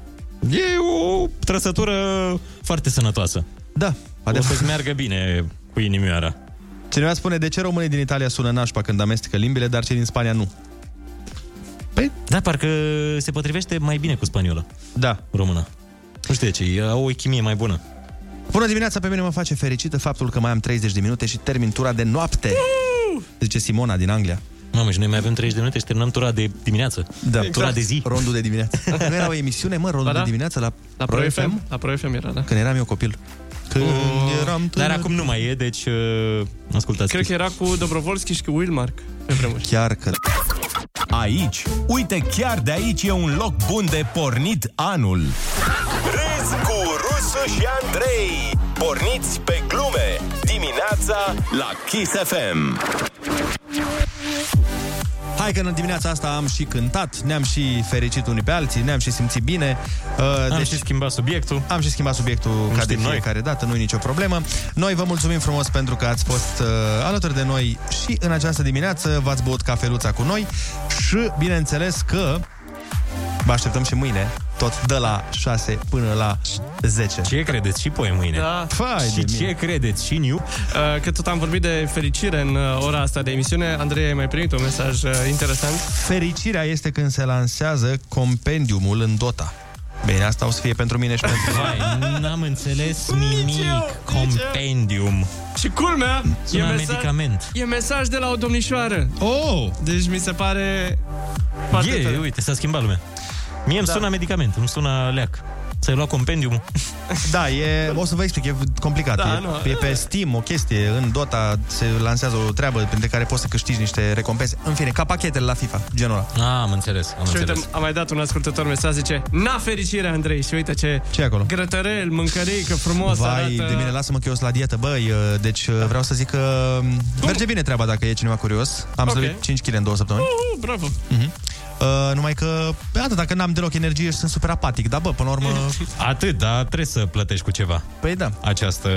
E o trăsătură foarte sănătoasă. Da. O să-ți meargă bine cu inimioara. Cineva spune de ce românii din Italia sună nașpa când amestecă limbile, dar cei din Spania nu. Păi, da, parcă se potrivește mai bine cu spaniola. Da. Română. Nu știu de ce, au o chimie mai bună. Bună dimineața, pe mine mă face fericită faptul că mai am 30 de minute și termin tura de noapte. Zice Simona din Anglia. Mamă, și noi mai avem 30 de minute și terminăm tura de dimineață. Da. Tura de zi. Rondul de dimineață. nu era o emisiune, mă, rondul Ba da. de dimineață la, La Pro FM? La Pro FM era, da. Când eram eu copil. Când eram tânăr. Dar acum nu mai e, deci uh, ascultați. Cred că era cu Dobrovolski și cu Wilmark pe vremuri. Chiar că... Aici, uite, chiar de aici e un loc bun de pornit anul. Râzi cu Rusu și Andrei. Porniți pe glume dimineața la Kiss FM. Hai că în dimineața asta am și cântat, ne-am și fericit unii pe alții, ne-am și simțit bine. Uh, Am și schimbat subiectul. Am și schimbat subiectul Cum ca de știm noi. fiecare dată, nu e nicio problemă. Noi vă mulțumim frumos pentru că ați fost uh, alături de noi și în această dimineață v-ați băut cafeluța cu noi și bineînțeles că vă așteptăm și mâine, tot de la 6 până la 10. Ce credeți? Și poi mâine. Da. Fai și de ce mine. credeți? Și New? Uh, Că tot am vorbit de fericire în uh, ora asta de emisiune, Andrei, ai mai primit un mesaj uh, interesant? Fericirea este când se lansează compendiumul în Dota. Bine, asta o să fie pentru mine și pentru Vai, n-am înțeles nimic. Compendium. Și culmea, Sună medicament. e mesaj de la o domnișoară. Oh! Deci mi se pare foarte E, tare. uite, s-a schimbat lumea. Mie îmi Da. sună medicament, îmi sună leac. Ți-ai luat compendium? Da, e, o să vă explic, e complicat. Da, e, nu, e pe Steam o chestie, în Dota se lansează o treabă printre care poți să câștigi niște recompense. În fine, ca pachetele la FIFA, genul ăla. Ah, am înțeles, am Și uite, înțeles. a mai dat un ascultător mesaj, zice Na fericire, Andrei! Și uite ce, ce acolo? grătărel, mâncărică, frumos Vai arată. de mine, lasă-mă că eu sunt la dietă, băi, uh, deci uh, vreau să zic că um, merge bine treaba dacă e cineva curios. Am Ok. okay. 5 kg în două săptămâni. Uh, bravo! Uh-huh. Uh, numai că, pe atât, dacă n-am deloc energie și sunt super apatic, dar bă, până la urmă... Atât, dar trebuie să plătești cu ceva. Păi da. Această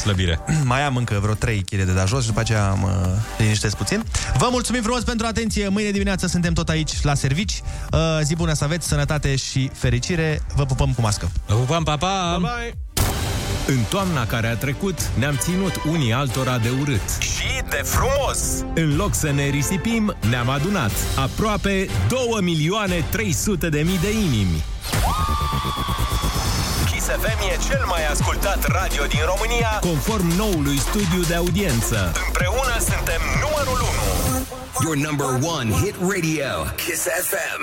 slăbire. Mai am încă vreo 3 kg de da jos și după aceea mă liniștesc puțin. Vă mulțumim frumos pentru atenție. Mâine dimineață suntem tot aici la servici. Uh, zi bună să aveți, sănătate și fericire. Vă pupăm cu mască. Vă pupăm, pa, pa! Bye! În toamna care a trecut, ne-am ținut unii altora de urât. Și de frumos! În loc să ne risipim, ne-am adunat aproape 2 milioane 300 de mii de inimi. Kiss FM e cel mai ascultat radio din România, conform noului studiu de audiență. Împreună suntem numărul 1. Your number one hit radio, Kiss FM.